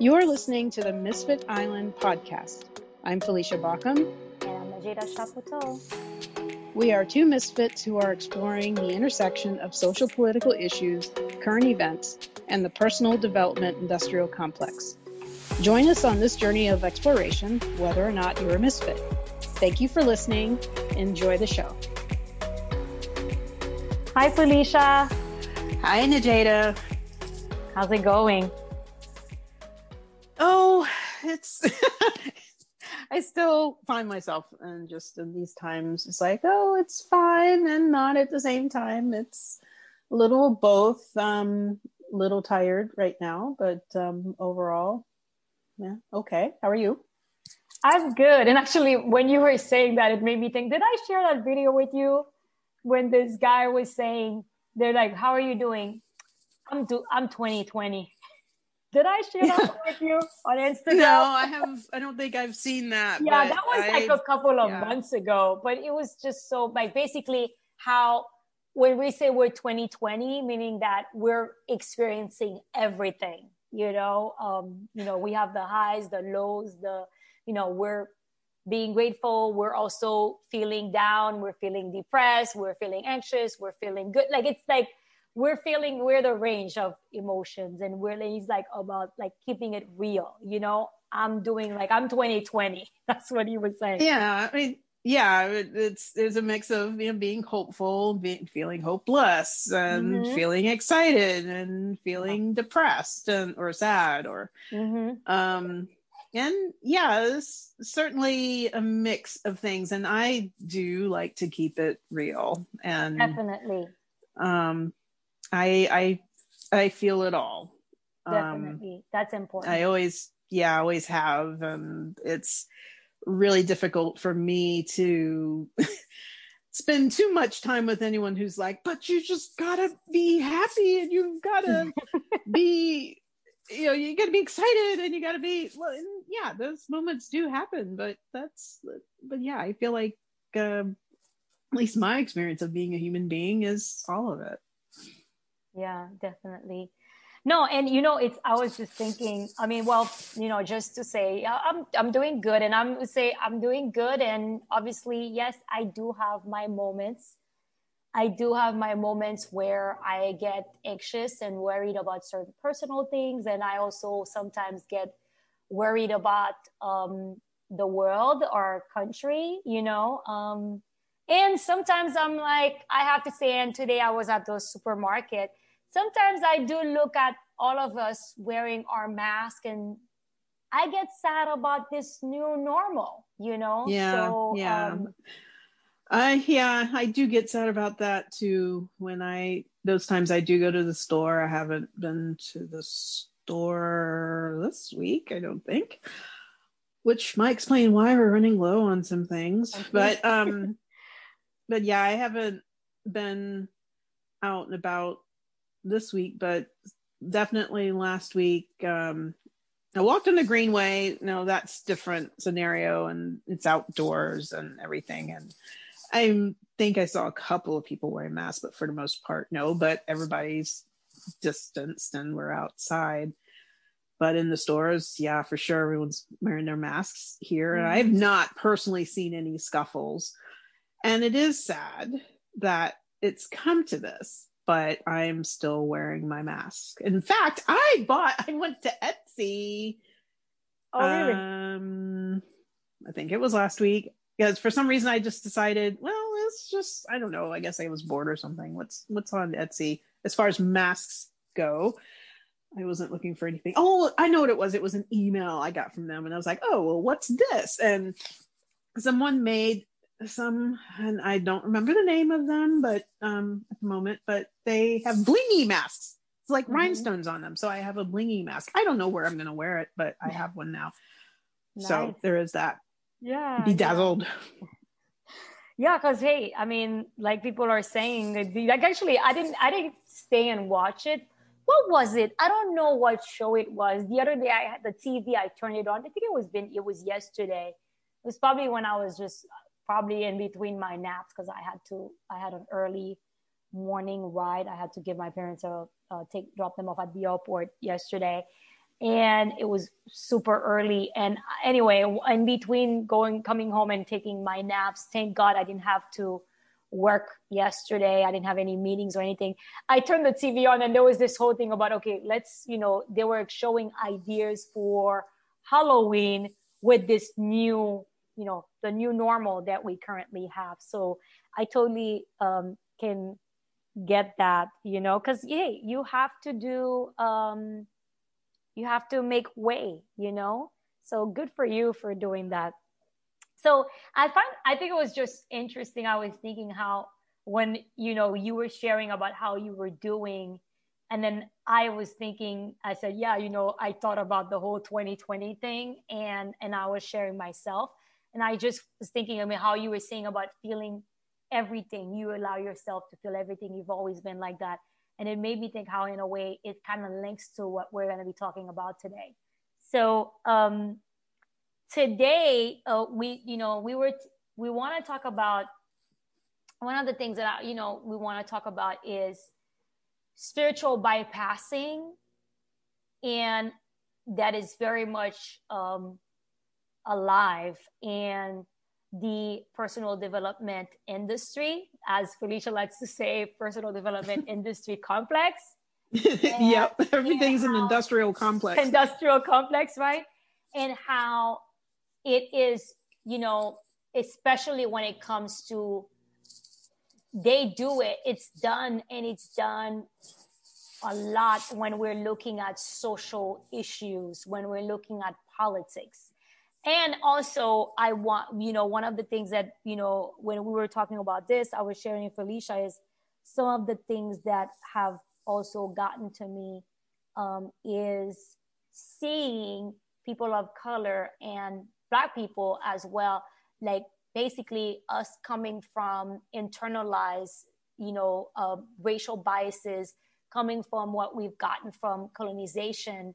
You're listening to the Misfit Island podcast. I'm Felicia Baucom. And I'm Najeda Chapoteau. We are two misfits who are exploring the intersection of social political issues, current events, and the personal development industrial complex. Join us on this journey of exploration, whether or not you're a misfit. Thank you for listening. Enjoy the show. Hi, Felicia. Hi, Najeda. How's it going? I still find myself and just in these times, it's like, oh, it's fine and not at the same time. It's a little both. Um, little tired right now, but um, overall, yeah, okay. How are you? I'm good. And actually, when you were saying that, it made me think, did I share that video with you when this guy was saying, they're like, how are you doing? I'm do- I'm 2020. Did I share that with you on Instagram? No, I have. I don't think I've seen that. Yeah, that was I, like a couple of yeah. months ago, but it was just so like basically how when we say we're 2020, meaning that we're experiencing everything. You know, um, you know, we have the highs, the lows, the you know, we're being grateful. We're also feeling down. We're feeling depressed. We're feeling anxious. We're feeling good. Like it's like we're feeling we're the range of emotions and we're he's like about like keeping it real you know? I'm doing like i'm 2020 that's what he was saying. Yeah, I mean, yeah, it, it's there's a mix of you know being hopeful, being feeling hopeless, and Mhm. feeling excited, and feeling depressed, and or sad, or hmm um and yeah it's certainly a mix of things and i do like to keep it real and definitely. um i i i feel it all. Um definitely. That's important. I always yeah i always have and it's really difficult for me to spend too much time with anyone who's like but you just gotta be happy and you've gotta be you know you gotta be excited and you gotta be well and yeah those moments do happen but that's but yeah i feel like um at least my experience of being a human being is all of it yeah definitely. No and you know it's i was just thinking i mean well you know just to say uh, i'm i'm doing good and i'm say i'm doing good and obviously yes i do have my moments. I do have my moments where i get anxious and worried about certain personal things and i also sometimes get worried about um, the world or country you know um, and sometimes i'm like i have to say and today i was at the supermarket sometimes I do look at all of us wearing our mask and I get sad about this new normal, you know? Yeah, So, yeah. um, I yeah, I do get sad about that too. When I those times I do go to the store. I haven't been to the store this week, I don't think. Which might explain why we're running low on some things. Okay. But um but yeah, I haven't been out and about this week, but definitely last week. Um I walked on the greenway. No, that's different scenario and it's outdoors and everything. And I think I saw a couple of people wearing masks, but for the most part, no. But everybody's distanced and we're outside. But in the stores, yeah, for sure, everyone's wearing their masks here. And I've not personally seen any scuffles. And it is sad that it's come to this, but I'm still wearing my mask. In fact, I bought, I went to Etsy oh, really? um, I think it was last week because for some reason I just decided, well, it's just I don't know. I guess I was bored or something. What's what's on Etsy as far as masks go? I wasn't looking for anything. Oh, I know what it was. It was an email I got from them, and I was like, oh, well, what's this? And someone made some, and I don't remember the name of them, but um, at the moment, but they have blingy masks. It's like Mhm. rhinestones on them. So I have a blingy mask. I don't know where I'm going to wear it, but I have one now. So there is that. yeah. Bedazzled. Yeah, because hey, I mean, like people are saying that the, like actually I didn't I didn't stay and watch it. What was it? I don't know what show it was. The other day I had the TV, I turned it on. I think it was been it was yesterday. It was probably when I was just probably in between my naps because I had to I had an early morning ride. I had to give my parents a take drop them off at the airport yesterday, and it was super early. And anyway, in between going, coming home and taking my naps, thank God I didn't have to work yesterday. I didn't have any meetings or anything. I turned the TV on and there was this whole thing about, okay, let's, you know, they were showing ideas for Halloween with this new, you know, the new normal that we currently have. So I totally um, can get that, you know, because, yeah, you have to do, um, you have to make way, you know? So good for you for doing that. So I find, I think it was just interesting. I was thinking how when, you know, you were sharing about how you were doing, and then I was thinking, I said, yeah, you know, I thought about the whole 2020 thing and, and I was sharing myself. And I just was thinking, I mean, how you were saying about feeling everything. You allow yourself to feel everything. You've always been like that and it made me think how in a way it kind of links to what we're going to be talking about today so um, today uh, we you know we were t- we want to talk about one of the things that I, you know we want to talk about is spiritual bypassing and that is very much um, alive in the personal development industry, as Felicia likes to say, personal development industry complex. yep, everything's an industrial complex. Industrial complex, right? And how it is, you know, especially when it comes to they do it, it's done and it's done a lot when we're looking at social issues, when we're looking at politics and also i want you know one of the things that you know when we were talking about this i was sharing with felicia is some of the things that have also gotten to me um, is seeing people of color and black people as well like basically us coming from internalized you know uh, racial biases coming from what we've gotten from colonization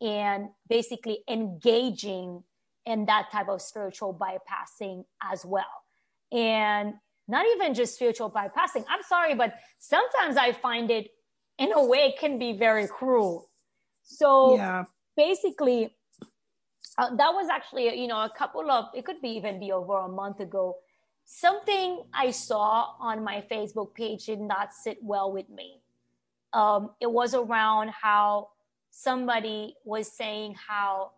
and basically engaging and that type of spiritual bypassing as well. And not even just spiritual bypassing. I'm sorry, but sometimes I find it in a way can be very cruel. So yeah. basically, uh, that was actually, you know, a couple of, it could be even be over a month ago. Something I saw on my Facebook page did not sit well with me. Um, it was around how somebody was saying how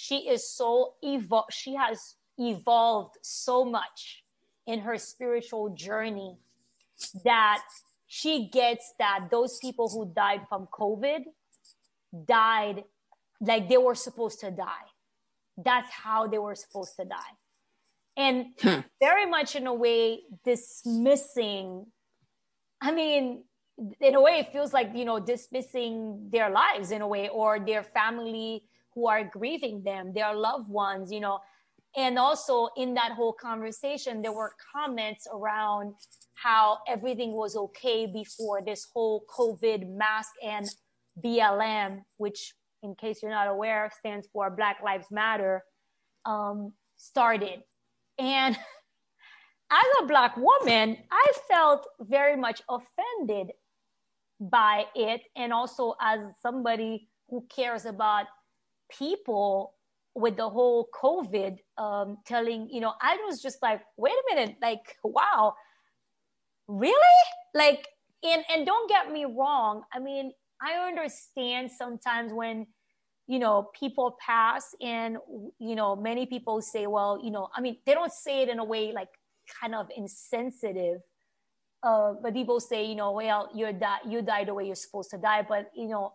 she is so evolved she has evolved so much in her spiritual journey that she gets that those people who died from covid died like they were supposed to die that's how they were supposed to die and hmm. very much in a way dismissing i mean in a way it feels like you know dismissing their lives in a way or their family who are grieving them, their loved ones, you know. And also in that whole conversation, there were comments around how everything was okay before this whole COVID mask and BLM, which, in case you're not aware, stands for Black Lives Matter, um, started. And as a Black woman, I felt very much offended by it. And also as somebody who cares about people with the whole COVID um, telling, you know, I was just like, wait a minute, like, wow, really? Like, and and don't get me wrong. I mean, I understand sometimes when you know people pass and you know many people say well you know i mean they don't say it in a way like kind of insensitive uh, but people say you know well you're di- you died the way you're supposed to die but you know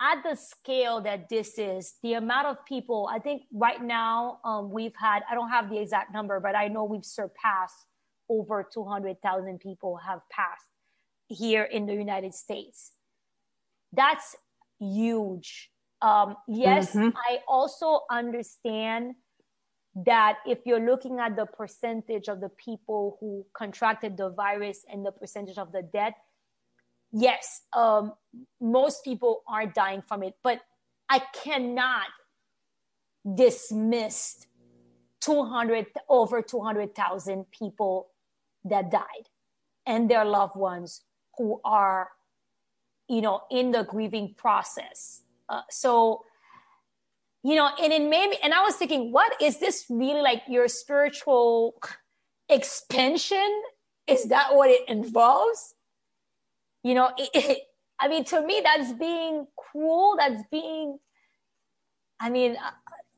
at the scale that this is, the amount of people, I think right now um, we've had, I don't have the exact number, but I know we've surpassed over 200,000 people have passed here in the United States. That's huge. Um, yes, mm-hmm. I also understand that if you're looking at the percentage of the people who contracted the virus and the percentage of the death, yes, um, most people are dying from it, but I cannot dismiss 200 over 200,000 people that died and their loved ones who are you know in the grieving process Uh, so, you know, and it made me, and I was thinking, what is this really like your spiritual expansion? Is that what it involves? You know, it, it, I mean, to me, that's being cruel. That's being, I mean,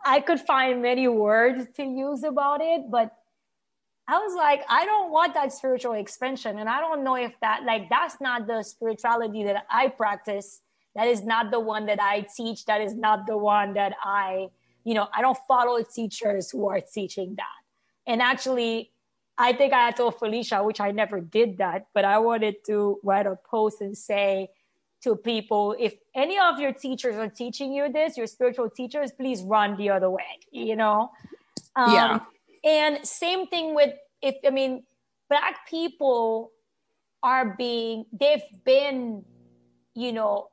I could find many words to use about it, but I was like, I don't want that spiritual expansion. And I don't know if that, like, that's not the spirituality that I practice. That is not the one that I teach. That is not the one that I, you know, I don't follow teachers who are teaching that. And actually, I think I told Felicia, which I never did that, but I wanted to write a post and say to people, if any of your teachers are teaching you this, your spiritual teachers, please run the other way, you know? Um, yeah and same thing with if I mean black people are being they've been you know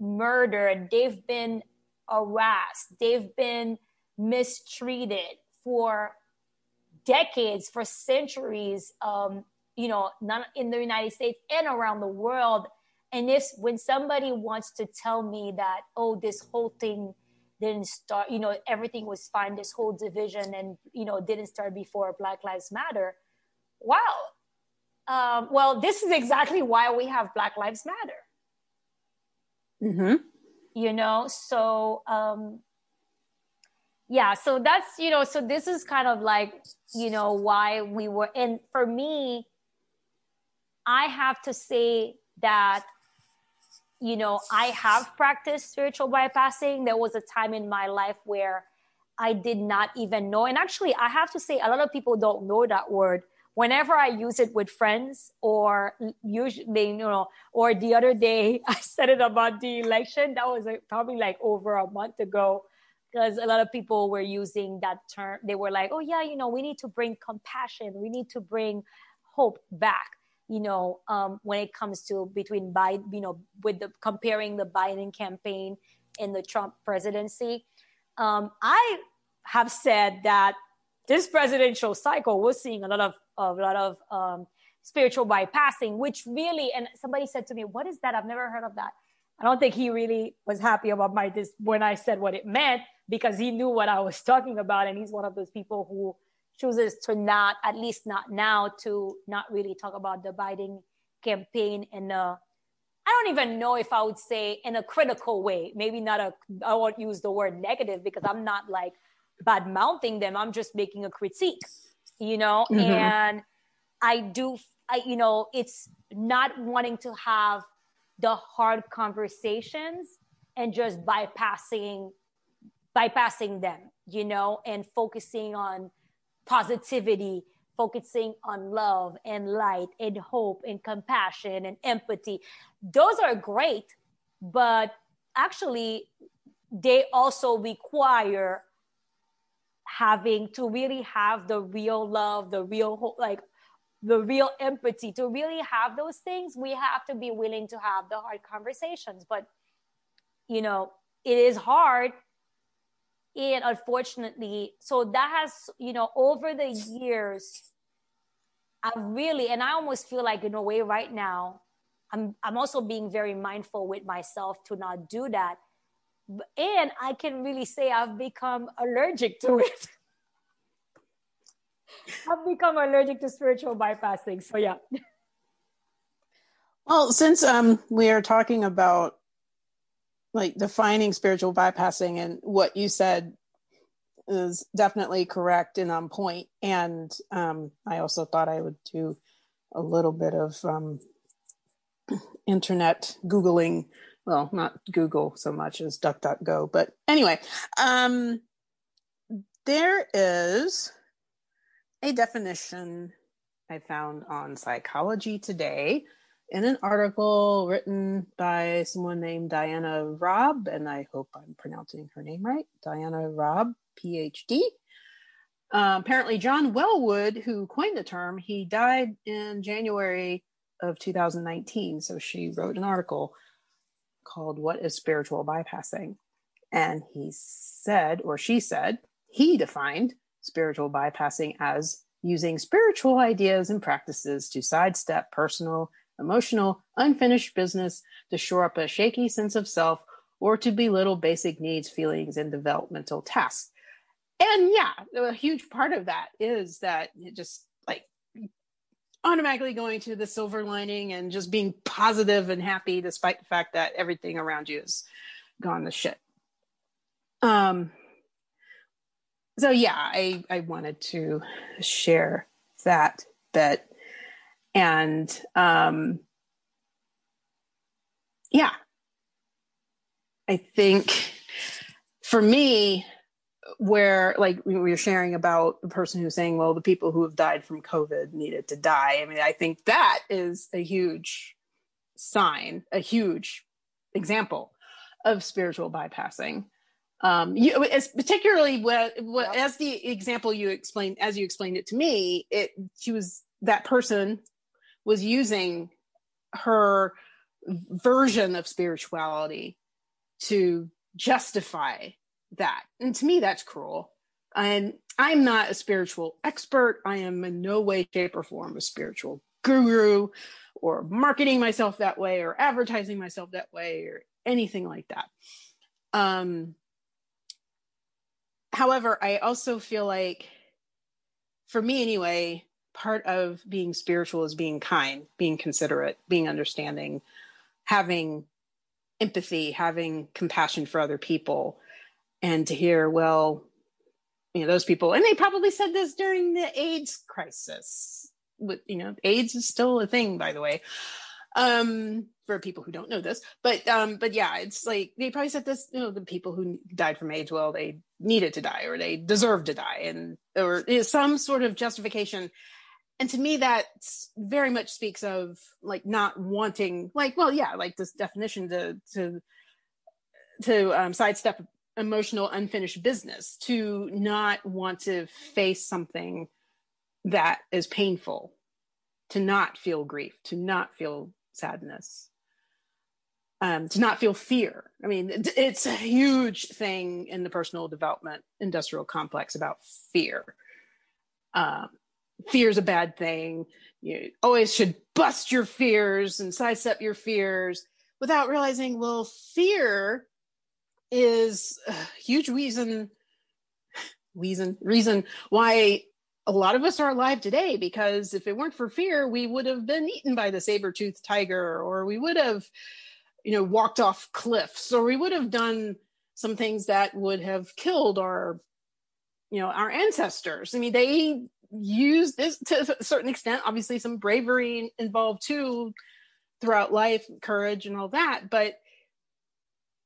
murdered, they've been harassed, they've been mistreated for decades, for centuries, um, you know, not in the United States and around the world. And if when somebody wants to tell me that, oh, this whole thing didn't start, you know, everything was fine, this whole division and, you know, didn't start before Black Lives Matter. Wow. Um, well, this is exactly why we have Black Lives Matter. Mm-hmm. You know, so um, yeah, so that's, you know, so this is kind of like, you know, why we were, and for me, I have to say that you know, I have practiced spiritual bypassing. There was a time in my life where I did not even know. And actually, I have to say, a lot of people don't know that word. Whenever I use it with friends, or usually, you know, or the other day, I said it about the election. That was probably like over a month ago, because a lot of people were using that term. They were like, oh, yeah, you know, we need to bring compassion, we need to bring hope back you know, um, when it comes to between Biden, you know, with the comparing the Biden campaign and the Trump presidency. Um, I have said that this presidential cycle, we're seeing a lot of a lot of um, spiritual bypassing, which really, and somebody said to me, "What is that? I've never heard of that." I don't think he really was happy about my this when I said what it meant because he knew what I was talking about, and he's one of those people who chooses to not, at least not now, to not really talk about the Biden campaign in a, I don't even know if I would say in a critical way. Maybe not a, I won't use the word negative because I'm not like bad mouthing them. I'm just making a critique, you know? Mm-hmm. And I do, I, you know, it's not wanting to have the hard conversations and just bypassing bypassing them you know and focusing on positivity, focusing on love and light and hope and compassion and empathy. Those are great, but actually, they also require having to really have the real love, the real hope, like the real empathy. To really have those things, we have to be willing to have the hard conversations. But, you know, it is hard and unfortunately. So that has you know over the years i really and i almost feel like in a way right now i'm i'm also being very mindful with myself to not do that. And i can really say i've become allergic to it. I've become allergic to spiritual bypassing. So yeah. Well since um we are talking about like defining spiritual bypassing and what you said is definitely correct and on point. And um, i also thought i would do a little bit of um, internet googling. Well not google so much as duckduckgo but anyway um, there is a definition i found on psychology today in an article written by someone named Diana Raab, and I hope I'm pronouncing her name right Diana Raab, PhD. Uh, apparently, John Welwood, who coined the term, he died in January of 2019. So she wrote an article called What is Spiritual Bypassing? And he said, or she said, he defined spiritual bypassing as using spiritual ideas and practices to sidestep personal emotional, unfinished business to shore up a shaky sense of self or to belittle basic needs, feelings, and developmental tasks. And yeah, a huge part of that is that it just like automatically going to the silver lining and just being positive and happy despite the fact that everything around you is gone to shit. Um so yeah, I I wanted to share that bit and um yeah. I think for me where like we were sharing about the person who's saying well the people who have died from covid needed to die. I mean i think that is a huge sign a huge example of spiritual bypassing. Um you it's particularly what, what as the example you explained as you explained it to me it she was that person was using her version of spirituality to justify that. And to me, that's cruel. And I'm not a spiritual expert. I am in no way, shape, or form a spiritual guru or marketing myself that way or advertising myself that way or anything like that. Um, however, I also feel like, for me anyway, part of being spiritual is being kind, being considerate, being understanding, having empathy, having compassion for other people. And to hear, well, you know, those people, and they probably said this during the AIDS crisis. With you know, AIDS is still a thing, by the way. Um, for people who don't know this, but um, but yeah, it's like they probably said this. You know, the people who died from AIDS, well, they needed to die or they deserved to die, and or is some sort of justification and to me that very much speaks of like not wanting like well yeah like this definition to to to um, sidestep emotional unfinished business to not want to face something that is painful to not feel grief to not feel sadness um, to not feel fear. I mean it's a huge thing in the personal development industrial complex about fear. Um, fear is a bad thing. You always should bust your fears and sidestep your fears without realizing, well, fear is a huge reason, reason, reason why a lot of us are alive today. Because if it weren't for fear, we would have been eaten by the saber-toothed tiger, or we would have, you know, walked off cliffs, or we would have done some things that would have killed our you know our ancestors i mean they use this to a certain extent. Obviously some bravery involved too throughout life courage and all that but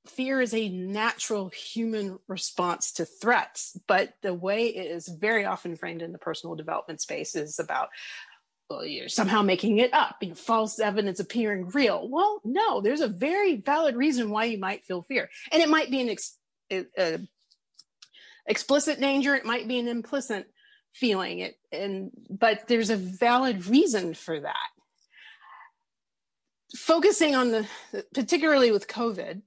fear is a natural human response to threats. But the way it is very often framed in the personal development space is about well, you're somehow making it up. You know, false evidence appearing real. Well no there's a very valid reason why you might feel fear. And it might be an ex- a, explicit danger. It might be an implicit feeling it. And but there's a valid reason for that. Focusing on the particularly with covid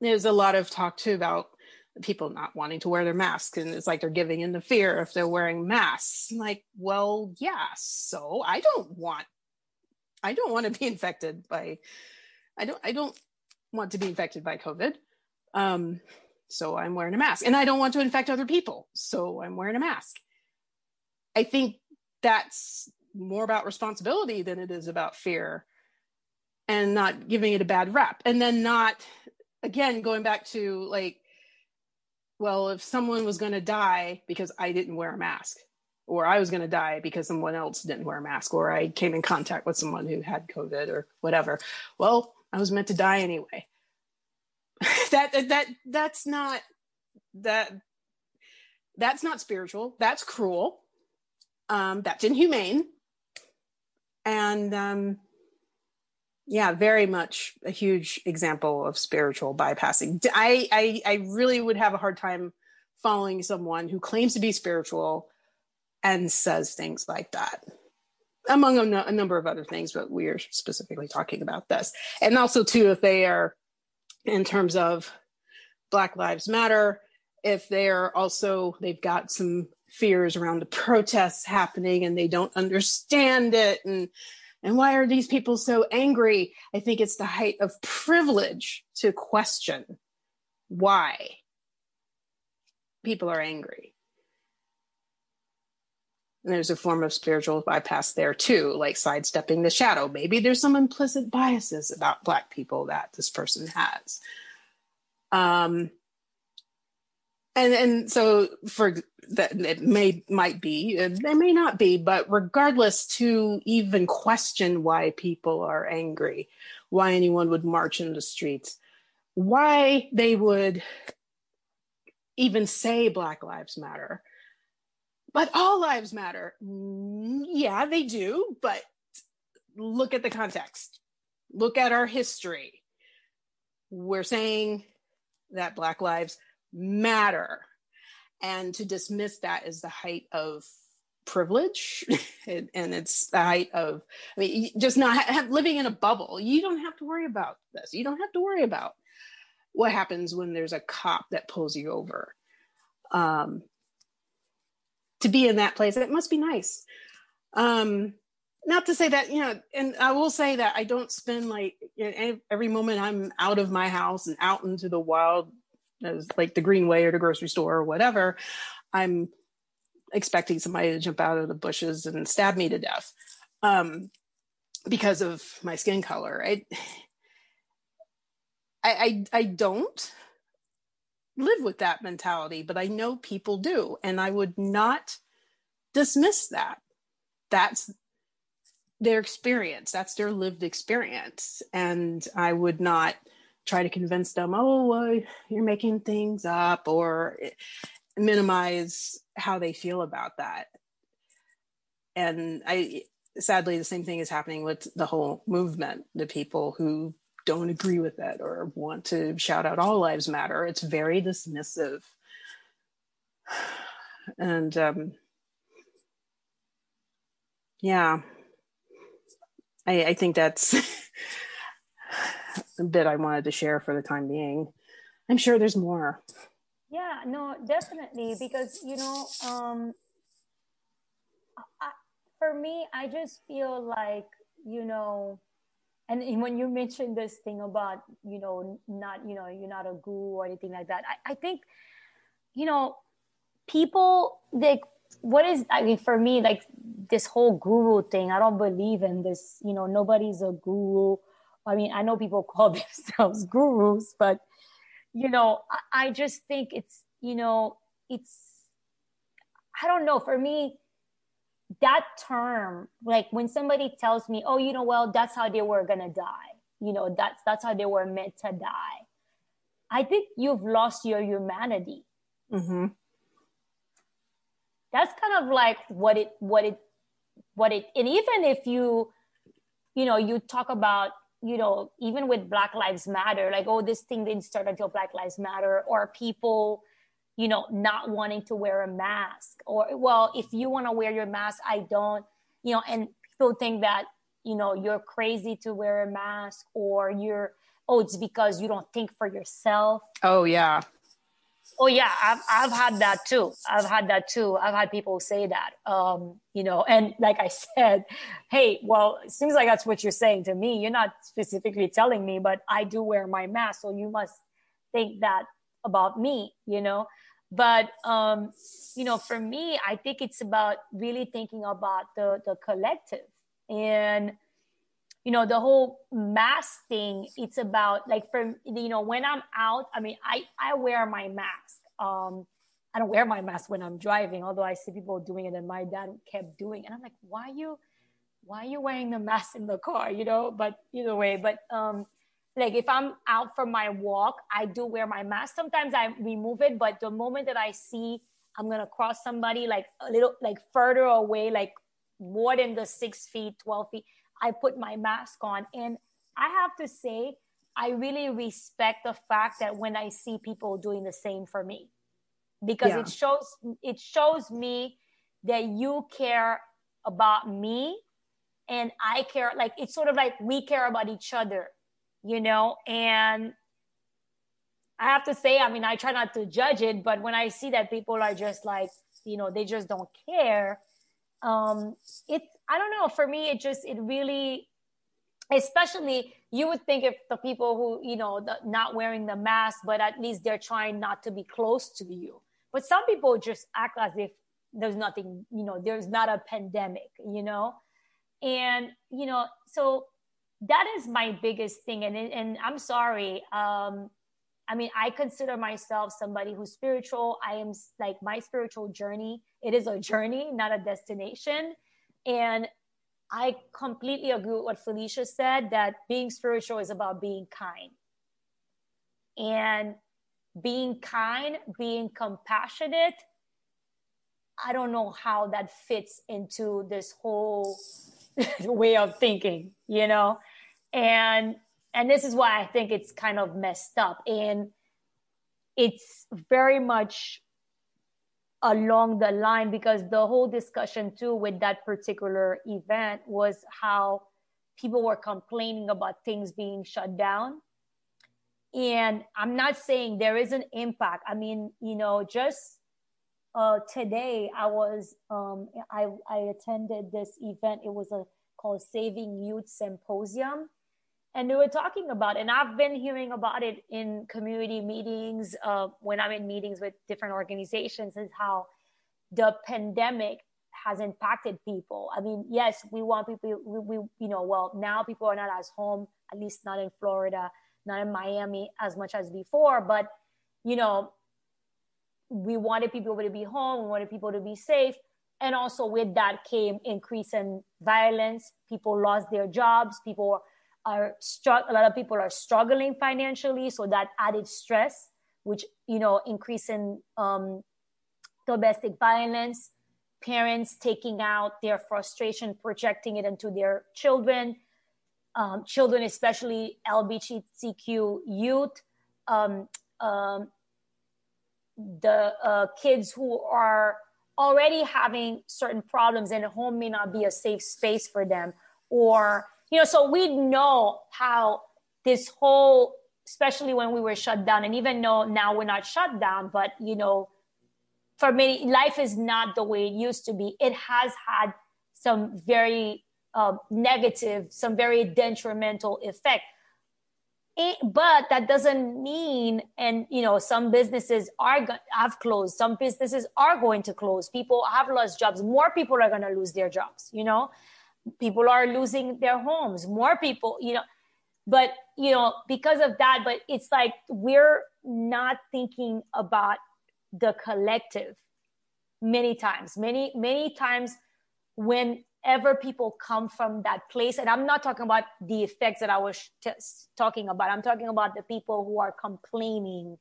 there's a lot of talk too about people not wanting to wear their masks and it's like they're giving in to fear if they're wearing masks. Like well yeah. So i don't want i don't want to be infected by i don't i don't want to be infected by covid. Um so I'm wearing a mask. And I don't want to infect other people, so I'm wearing a mask. I think that's more about responsibility than it is about fear and not giving it a bad rep. And then not, again, going back to like, well, if someone was going to die because I didn't wear a mask, or I was going to die because someone else didn't wear a mask, or I came in contact with someone who had COVID or whatever, well, I was meant to die anyway. that that that's not that that's not spiritual. That's cruel. Um that's inhumane. And um yeah very much a huge example of spiritual bypassing. I, I i really would have a hard time following someone who claims to be spiritual and says things like that among a, number of other things but we are specifically talking about this. And also too if they are in terms of Black Lives Matter. If they're also, they've got some fears around the protests happening and they don't understand it. And And why are these people so angry? I think it's the height of privilege to question why people are angry. And there's a form of spiritual bypass there too, like sidestepping the shadow. Maybe there's some implicit biases about Black people that this person has. Um, and and so for that it may might be it may not be but regardless to even question why people are angry why anyone would march in the streets why they would even say black lives matter but all lives matter. Mm, yeah they do but look at the context. Look at our history. We're saying that black lives matter. And to dismiss that is the height of privilege. And, it's the height of i mean just not have, living in a bubble. You don't have to worry about this. You don't have to worry about what happens when there's a cop that pulls you over. Um, to be in that place. It must be nice. Um, not to say that you know and i will say that i don't spend like you know, every moment i'm out of my house and out into the wild as like the greenway or the grocery store or whatever i'm expecting somebody to jump out of the bushes and stab me to death um, because of my skin color. I, I i i don't live with that mentality but i know people do and i would not dismiss that that's their experience that's their lived experience and i would not try to convince them, oh, well, you're making things up or minimize how they feel about that. And I sadly, the same thing is happening with the whole movement. The people who don't agree with it or want to shout out all lives matter, it's very dismissive. And um, yeah, I, I think that's a bit I wanted to share for the time being. I'm sure there's more. Yeah, no, definitely. Because, you know, um, I, for me, I just feel like, you know, and when you mentioned this thing about, you know, not, you know, you're not a guru or anything like that, I, I think, you know, people, like what is, I mean, for me, like this whole guru thing, I don't believe in this, you know, nobody's a guru I mean, I know people call themselves gurus, but you know, I, I just think it's, you know, it's, I don't know. For me, that term, like when somebody tells me, "Oh, you know, well, that's how they were gonna die," you know, that's that's how they were meant to die. I think you've lost your humanity. Mm-hmm. That's kind of like what it, what it, what it, and even if you, you know, you talk about you know, even with Black Lives Matter, like, oh, this thing didn't start until Black Lives Matter, or people, you know, not wanting to wear a mask, or, well, if you want to wear your mask, I don't, you know, and people think that, you know, you're crazy to wear a mask, or you're, oh, it's because you don't think for yourself. Oh, yeah. Oh yeah, I've I've had that too. I've had that too. I've had people say that. Um, you know, and like I said, hey, well, it seems like that's what you're saying to me. You're not specifically telling me, but I do wear my mask, so you must think that about me, you know. But um, you know, for me, I think it's about really thinking about the the collective. And you know the whole mask thing it's about like for you know when i'm out i mean i i wear my mask. Um i don't wear my mask when i'm driving although i see people doing it and my dad kept doing it. And i'm like why you why are you wearing the mask in the car? You know but either way but um like if i'm out for my walk i do wear my mask sometimes i remove it but the moment that i see i'm gonna cross somebody like a little like further away like more than the six feet 12 feet I put my mask on. And I have to say, I really respect the fact that when I see people doing the same for me, because yeah. it shows it shows me that you care about me and I care like it's sort of like we care about each other, you know, and I have to say, I mean, I try not to judge it, but when I see that people are just like, you know, they just don't care, um, it I don't know. For me, it just it really, especially you would think if the people who you know the, not wearing the mask, but at least they're trying not to be close to you. But some people just act as if there's nothing, you know, there's not a pandemic, you know, and you know, so that is my biggest thing. And and I'm sorry. Um, I mean, I consider myself somebody who's spiritual. I am like my spiritual journey. It is a journey, not a destination. And I completely agree with what Felicia said that being spiritual is about being kind. And being kind, being compassionate, I don't know how that fits into this whole way of thinking, you know? And and this is why I think it's kind of messed up. And it's very much along the line because the whole discussion too with that particular event was how people were complaining about things being shut down and i'm not saying there is an impact i mean you know just uh, today i was um, I, I attended this event it was a called saving youth symposium. And they were talking about and i've been hearing about it in community meetings uh, when i'm in meetings with different organizations is how the pandemic has impacted people. I mean yes we want people we, we you know well now people are not as home at least not in florida not in miami as much as before but you know we wanted people to be home we wanted people to be safe and also with that came increase in violence. People lost their jobs. People are struck a lot of people are struggling financially. So that added stress which you know increasing um, domestic violence parents taking out their frustration projecting it into their children um, children especially lgbtq youth um, um, the uh, kids who are already having certain problems and home may not be a safe space for them or you know, so we know how this whole, especially when we were shut down, and even though now we're not shut down, but you know, for many, life is not the way it used to be. It has had some very uh, negative, some very detrimental effect. It, but that doesn't mean, and you know, some businesses are have closed. Some businesses are going to close. People have lost jobs. More people are going to lose their jobs. You know, people are losing their homes more people you know but you know because of that but it's like we're not thinking about the collective many times many many times whenever people come from that place. And i'm not talking about the effects that i was just talking about. I'm talking about the people who are complaining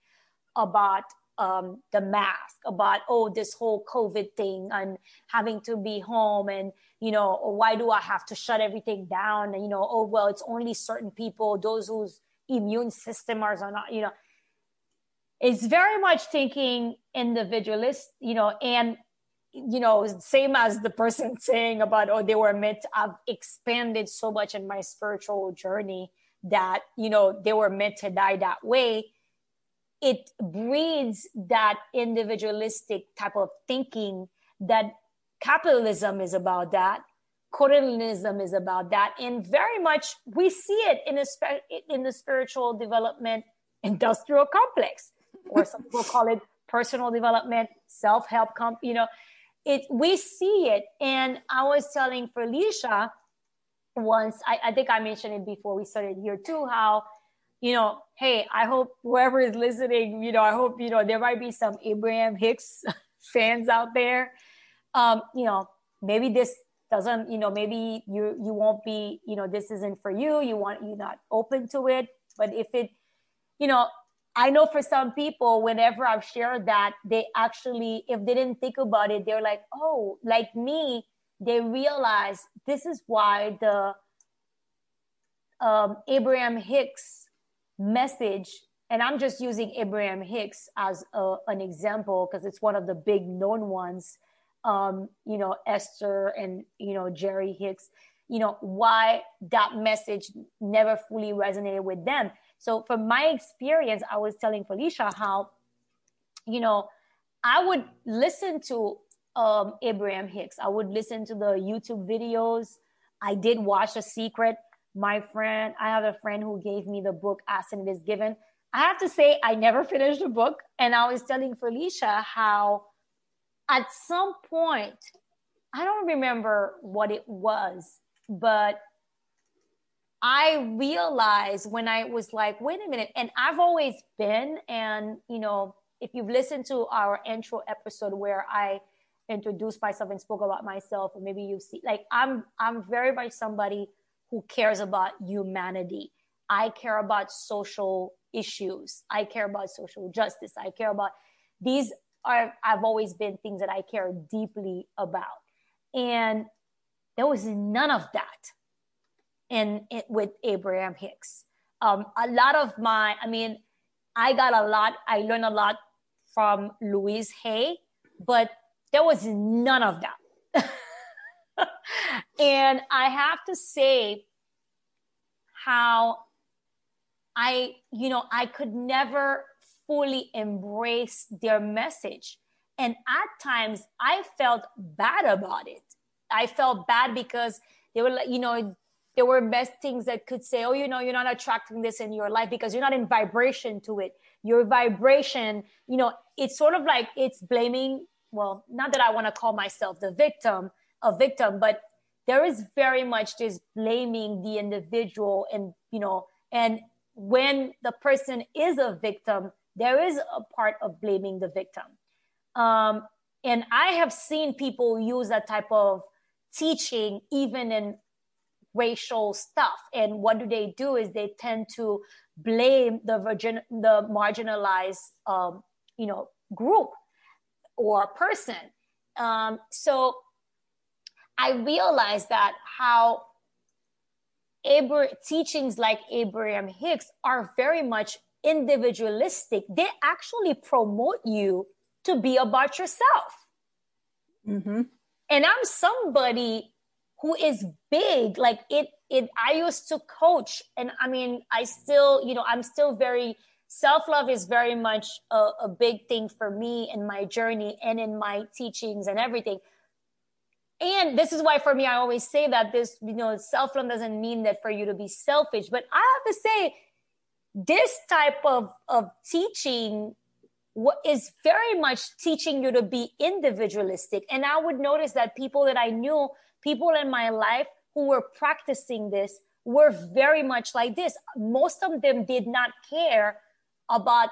about um, the mask about oh this whole covid thing and having to be home and you know why do i have to shut everything down? And you know oh well it's only certain people. Those whose immune system are not you know. It's very much thinking individualist you know and you know same as the person saying about oh they were meant i've expanded so much in my spiritual journey that you know they were meant to die that way. It breeds that individualistic type of thinking that capitalism is about that colonialism is about that and very much we see it in a in the spiritual development industrial complex or some people call it personal development self-help comp you know it we see it and i was telling felicia once I, I think i mentioned it before we started here too how you know, hey, I hope whoever is listening, you know, I hope, you know, there might be some Abraham Hicks fans out there. Um, you know, maybe this doesn't, you know, maybe you you won't be, you know, this isn't for you. You want you're not open to it. But if it, you know, I know for some people, whenever I've shared that, they actually, if they didn't think about it, they're like, oh, like me, they realize this is why the um, Abraham Hicks message and i'm just using abraham hicks as a, an example because it's one of the big known ones um, you know esther and you know jerry hicks you know why that message never fully resonated with them so from my experience i was telling felicia how you know i would listen to um, Abraham Hicks. I would listen to the YouTube videos. I did watch A Secret. My friend, I have a friend who gave me the book and It Is Given. I have to say, I never finished the book. And I was telling Felicia how at some point, I don't remember what it was, but I realized when I was like, wait a minute, and I've always been, and you know, if you've listened to our intro episode where I introduced myself and spoke about myself, or maybe you've seen, like, I'm I'm very much somebody who cares about humanity. I care about social issues. I care about social justice. I care about these are I've always been things that I care deeply about. And there was none of that in it with Abraham Hicks. Um, a lot of my, I mean, I got a lot, I learned a lot from Louise Hay, but there was none of that. and I have to say how I, you know, I could never fully embrace their message. And at times I felt bad about it. I felt bad because they were like, you know, there were best things that could say, oh, you know, you're not attracting this in your life because you're not in vibration to it. Your vibration, you know, it's sort of like it's blaming, well, not that I want to call myself the victim, a victim, but there is very much this blaming the individual and, you know, and when the person is a victim, there is a part of blaming the victim. Um, and I have seen people use that type of teaching even in racial stuff. And what do they do is they tend to blame the virgin, the marginalized, um, you know, group or person. Um, so I realized that how Abra- teachings like Abraham Hicks are very much individualistic. They actually promote you to be about yourself. Mm-hmm. And I'm somebody who is big like it it i used to coach and i mean i still you know i'm still very self-love is very much a, a big thing for me in my journey and in my teachings and everything. And this is why for me i always say that this you know self-love doesn't mean that for you to be selfish but i have to say this type of of teaching what is very much teaching you to be individualistic. And i would notice that people that i knew people in my life who were practicing this were very much like this. Most of them did not care about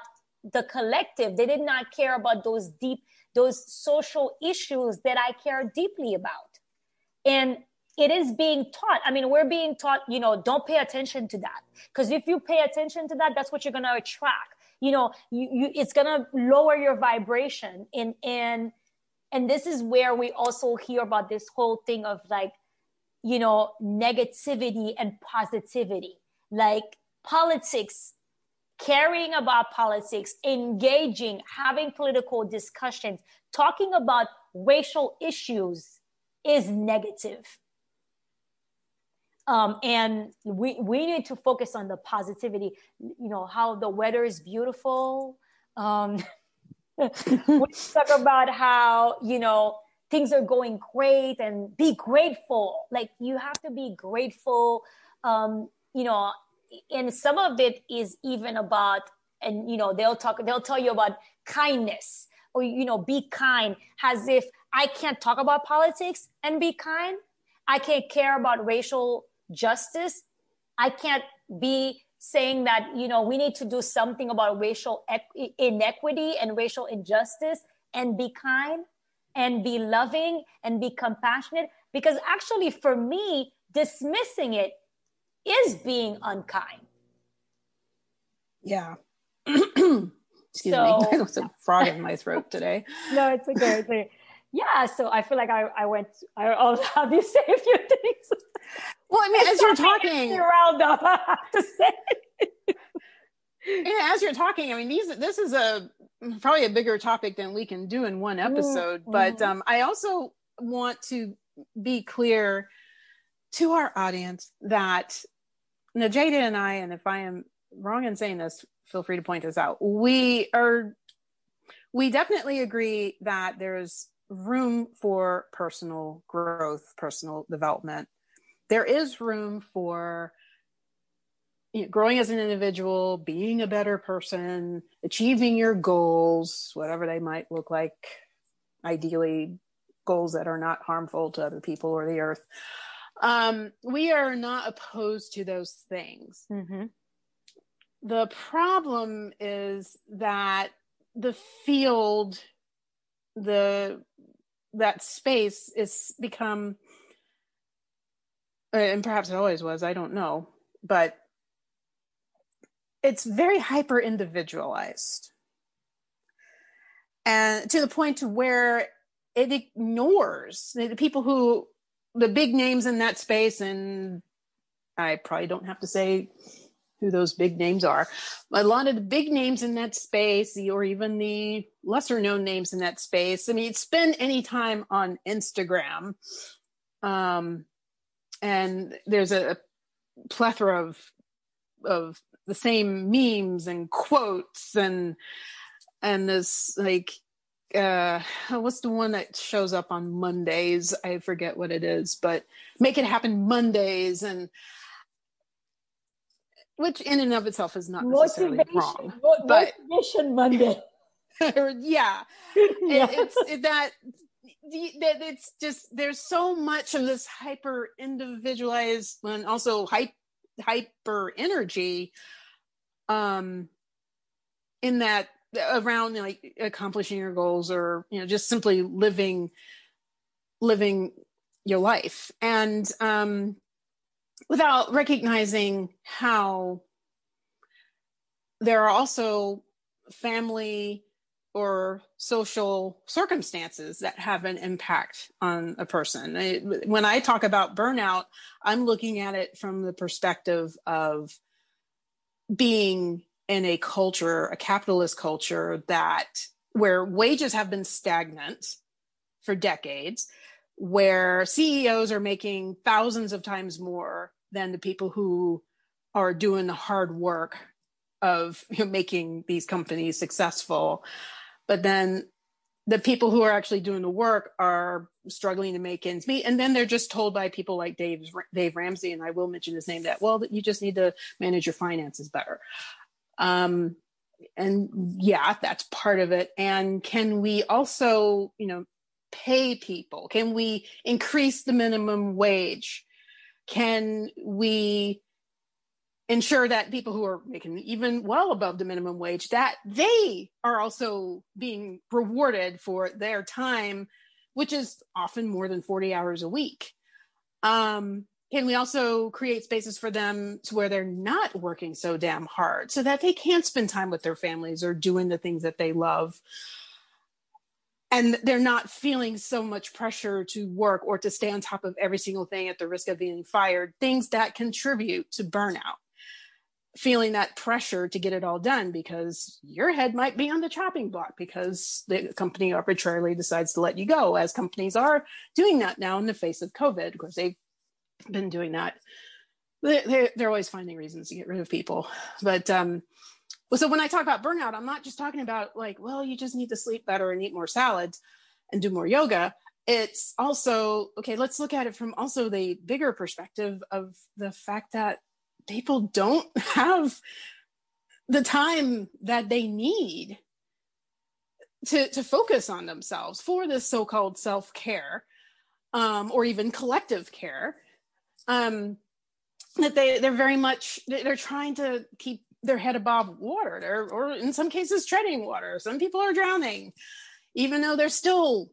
the collective. They did not care about those deep, those social issues that I care deeply about. And it is being taught. I mean, we're being taught, you know, don't pay attention to that. Because if you pay attention to that, that's what you're going to attract. You know, you, you it's going to lower your vibration. And, and, and this is where we also hear about this whole thing of like you know negativity and positivity. Like politics caring about politics engaging having political discussions talking about racial issues is negative. Um, and we we need to focus on the positivity you know how the weather is beautiful. Um, we talk about how you know things are going great and be grateful. Like you have to be grateful um you know and some of it is even about and you know they'll talk they'll tell you about kindness or you know be kind as if i can't talk about politics and be kind. I can't care about racial justice. I can't be saying that you know we need to do something about racial inequity and racial injustice and be kind and be loving and be compassionate. Because actually for me dismissing it is being unkind. Yeah. Excuse so, me there's a frog in my throat today. No it's okay, it's okay. Yeah so i feel like i, I went i'll have you say a few things well i mean as you're talking around up i have to say and as you're talking i mean these this is a probably a bigger topic than we can do in one episode mm-hmm. but um, i also want to be clear to our audience that Najada and I, and if I am wrong in saying this, feel free to point this out. We are, we definitely agree that there's room for personal growth, personal development. There is room for you know, growing as an individual, being a better person, achieving your goals, whatever they might look like, ideally, goals that are not harmful to other people or the earth. Um, we are not opposed to those things. Mm-hmm. The problem is that the field, the that space is become, and perhaps it always was. I don't know, but it's very hyper individualized and to the point to where it ignores the people who the big names in that space and i probably don't have to say who those big names are a lot of the big names in that space or even the lesser known names in that space i mean spend any time on instagram um, and there's a plethora of of the same memes and quotes and and this like uh what's the one that shows up on mondays? I forget what it is but make it happen mondays and which in and of itself is not necessarily motivation, wrong but motivation monday. Yeah, yeah. It, it's it, that that it's just there's so much of this hyper individualized and also hype hyper energy um in that around like accomplishing your goals or you know just simply living living your life. And um without recognizing how there are also family or social circumstances that have an impact on a person. when I talk about burnout, I'm looking at it from the perspective of being in a culture, a capitalist culture that where wages have been stagnant for decades, where CEOs are making thousands of times more than the people who are doing the hard work of you know, making these companies successful but then the people who are actually doing the work are struggling to make ends meet. And then they're just told by people like dave dave ramsey and i will mention his name that well you just need to manage your finances better. Um, and yeah that's part of it. And can we also you know pay people? Can we increase the minimum wage? Can we ensure that people who are making even well above the minimum wage that they are also being rewarded for their time which is often more than 40 hours a week. Um, can we also create spaces for them to where they're not working so damn hard so that they can spend time with their families or doing the things that they love? And they're not feeling so much pressure to work or to stay on top of every single thing at the risk of being fired things that contribute to burnout feeling that pressure to get it all done because your head might be on the chopping block because the company arbitrarily decides to let you go, as companies are doing that now in the face of COVID. Of course, they've been doing that. They, are always finding reasons to get rid of people. But um, so when I talk about burnout, I'm not just talking about like, well, you just need to sleep better and eat more salads and do more yoga. It's also, okay, let's look at it from also the bigger perspective of the fact that people don't have the time that they need to to focus on themselves for this so-called self-care um, or even collective care um, that they they're very much they're trying to keep their head above water they're, or in some cases treading water. Some people are drowning even though they're still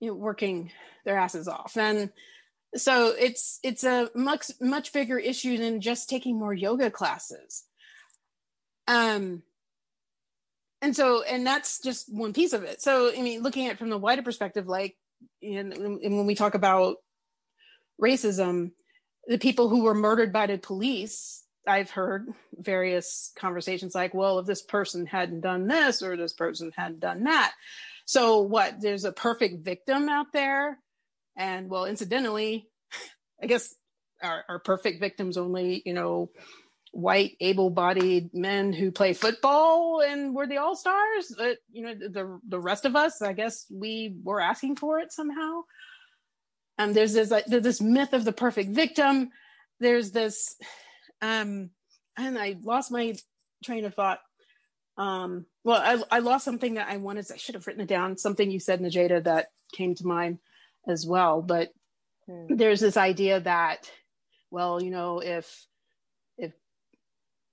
you know working their asses off. And so it's it's a much much bigger issue than just taking more yoga classes. Um and so and that's just one piece of it. So i mean looking at it from the wider perspective like and, and when we talk about racism the people who were murdered by the police i've heard various conversations like well if this person hadn't done this or this person hadn't done that. So what there's a perfect victim out there and well, incidentally, I guess our, perfect victims only, you know, white able-bodied men who play football and we're the all-stars but you know the the rest of us i guess we were asking for it somehow. Um there's this like there's this myth of the perfect victim. There's this um and i lost my train of thought. Um well i, I lost something that i wanted i should have written it down something you said najada that came to mind as well but hmm. there's this idea that well you know if if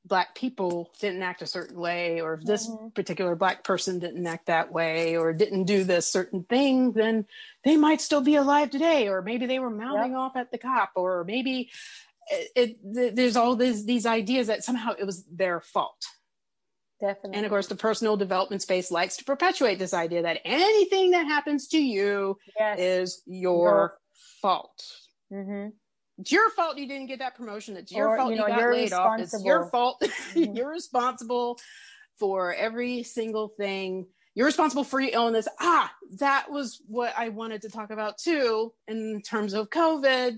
black people didn't act a certain way or if this mm-hmm. particular black person didn't act that way or didn't do this certain thing then they might still be alive today or maybe they were mouthing yep. off at the cop or maybe it, it, there's all these these ideas that somehow it was their fault definitely and of course the personal development space likes to perpetuate this idea that anything that happens to you yes. is your, your fault mm-hmm it's your fault you didn't get that promotion. It's your or, fault you, know, you got laid off. It's your fault. Mm-hmm. you're responsible for every single thing. You're responsible for your illness. Ah, that was what I wanted to talk about too in terms of COVID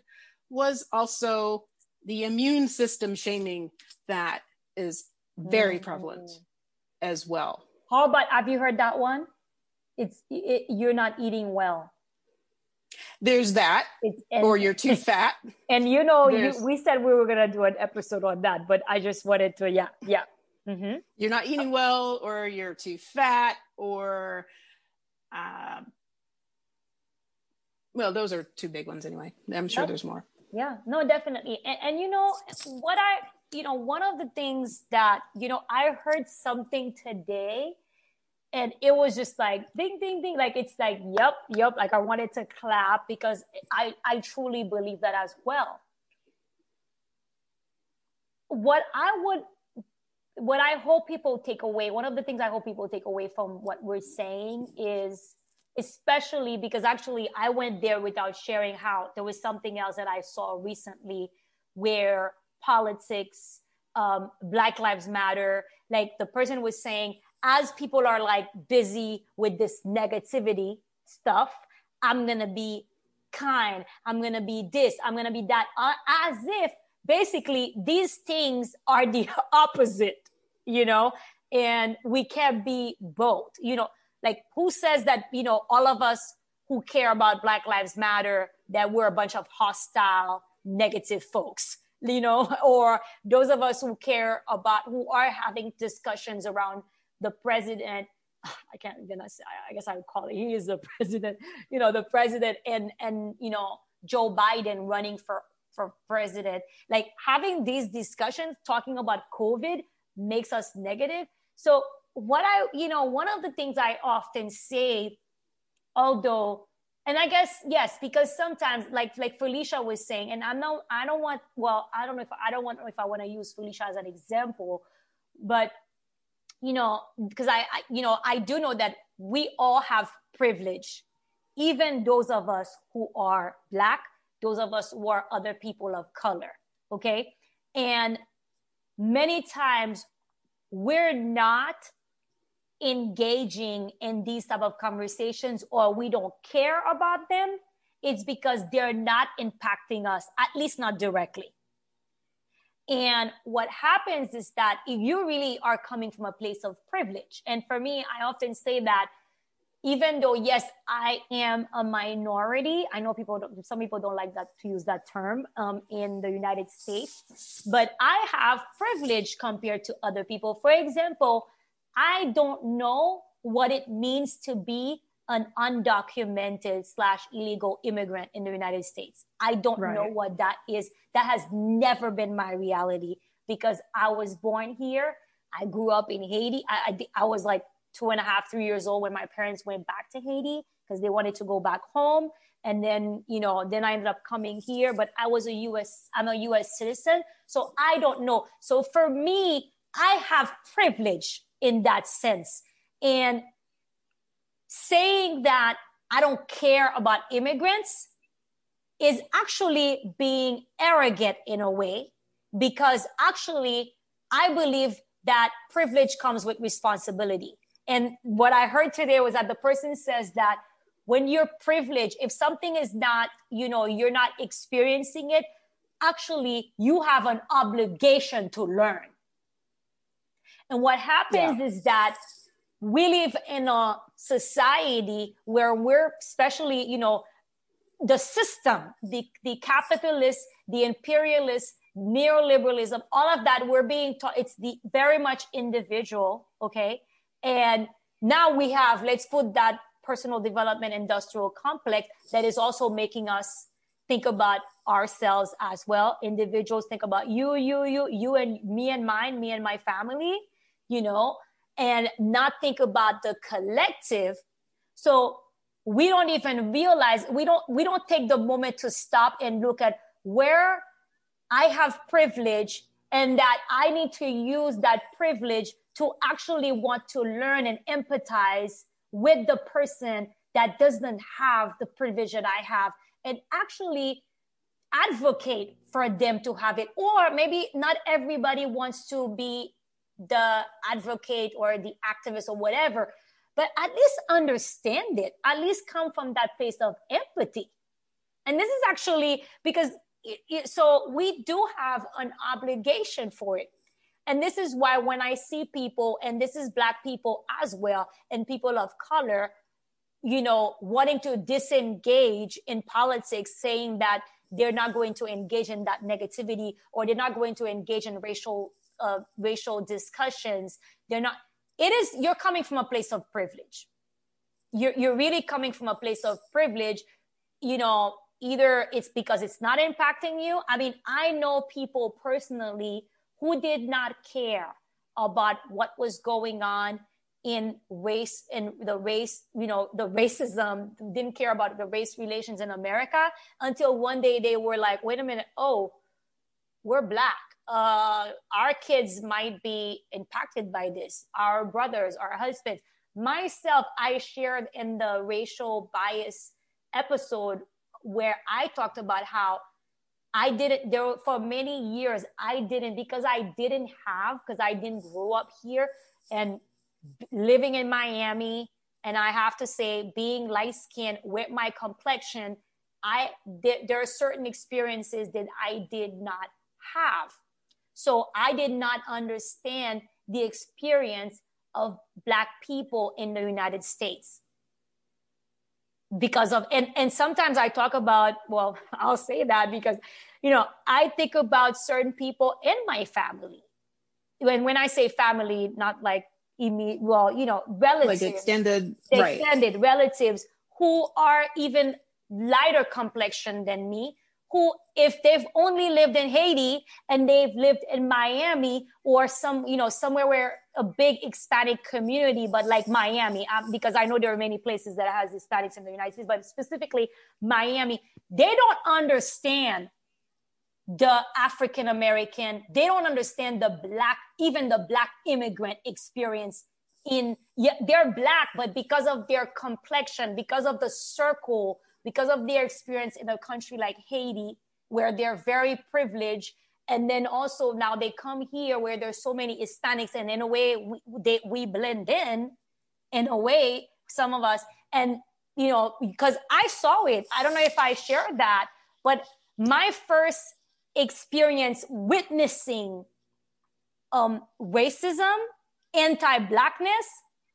was also the immune system shaming that is very mm-hmm. As well. How about have you heard that one? It's it, you're not eating well there's that and, or you're too fat and you know you, we said we were to do an episode on that but i just wanted to yeah yeah mm-hmm. you're not eating well or you're too fat or uh, well those are two big ones anyway i'm sure there's more yeah no definitely and, and you know what i you know one of the things that you know i heard something today and it was just like ding ding ding like it's like yep yep like i wanted to clap because i i truly believe that as well. What i would what i hope people take away one of the things i hope people take away from what we're saying is especially because actually i went there without sharing how there was something else that i saw recently where politics um, black lives matter like the person was saying as people are like busy with this negativity stuff, I'm to be kind. I'm to be this. I'm to be that. Uh, as if basically these things are the opposite, you know, and we can't be both, you know, like who says that, you know, all of us who care about Black Lives Matter, that we're a bunch of hostile, negative folks you know, or those of us who care about, who are having discussions around the president I can't even say, I guess I would call it, he is the president, you know, the president and, and, you know, Joe Biden running for, for president, like having these discussions talking about COVID makes us negative. So what I, you know, one of the things I often say, although, and I guess, yes, because sometimes like, like Felicia was saying, and I know, I don't want, well, I don't know if, I don't want, if I want to use Felicia as an example, but you know, because I, I, you know, I do know that we all have privilege, even those of us who are black, those of us who are other people of color. Okay. And many times we're not engaging in these type of conversations or we don't care about them it's because they're not impacting us at least not directly and what happens is that if you really are coming from a place of privilege, and for me, I often say that even though, yes, I am a minority, I know people, some people don't like that to use that term um, in the United States, but I have privilege compared to other people. For example, I don't know what it means to be an undocumented slash illegal immigrant in the United States. I don't right. know what that is. That has never been my reality because I was born here. I grew up in Haiti. I, I, I was like two and a half, three years old when my parents went back to Haiti because they wanted to go back home. And then, you know, then I ended up coming here, but I was a US, I'm a US citizen. So I don't know. So for me, I have privilege in that sense. And saying that I don't care about immigrants is actually being arrogant in a way because actually I believe that privilege comes with responsibility. And what I heard today was that the person says that when you're privileged, if something is not, you know, you're not experiencing it, actually you have an obligation to learn. And what happens yeah. is that we live in a society where we're especially, you know, the system, the, the capitalist, the imperialist, neoliberalism, all of that, we're being taught it's the very much individual, okay? And now we have, let's put that personal development industrial complex that is also making us think about ourselves as well. Individuals think about you, you, you, you and me and mine, me and my family, you know, and not think about the collective. So we don't even realize we don't we don't take the moment to stop and look at where I have privilege and that I need to use that privilege to actually want to learn and empathize with the person that doesn't have the privilege that I have and actually advocate for them to have it. Or maybe not everybody wants to be the advocate or the activist or whatever, but at least understand it, at least come from that place of empathy. And this is actually because it, it, so we do have an obligation for it. And this is why when I see people, and this is Black people as well, and people of color, you know, wanting to disengage in politics, saying that they're not going to engage in that negativity or they're not going to engage in racial uh, racial discussions. They're not. It is you're coming from a place of privilege. You're you're really coming from a place of privilege. You know, either it's because it's not impacting you. I mean, I know people personally who did not care about what was going on in race and the race, you know, the racism, didn't care about the race relations in America until one day they were like, wait a minute, oh, we're black. Uh, our kids might be impacted by this. Our brothers, our husbands. Myself, I shared in the racial bias episode where I talked about how I didn't there for many years I didn't because I didn't have because I didn't grow up here and living in Miami and I have to say being light skinned with my complexion I did there are certain experiences that I did not have so I did not understand the experience of black people in the United States because of and and sometimes i talk about well i'll say that because you know i think about certain people in my family when when i say family not like immediate well you know relatives like extended extended right. relatives who are even lighter complexion than me who, if they've only lived in Haiti and they've lived in Miami or some, you know, somewhere where a big Hispanic community, but like Miami, um, because I know there are many places that has Hispanics in the United States, but specifically Miami, they don't understand the African American, they don't understand the black, even the black immigrant experience in, yeah, they're black, but because of their complexion, because of the circle because of their experience in a country like Haiti, where they're very privileged. And then also now they come here where there's so many Hispanics, and in a way we, they, we blend in, in a way, some of us. And, you know, because I saw it, I don't know if I shared that, but my first experience witnessing um, racism, anti Blackness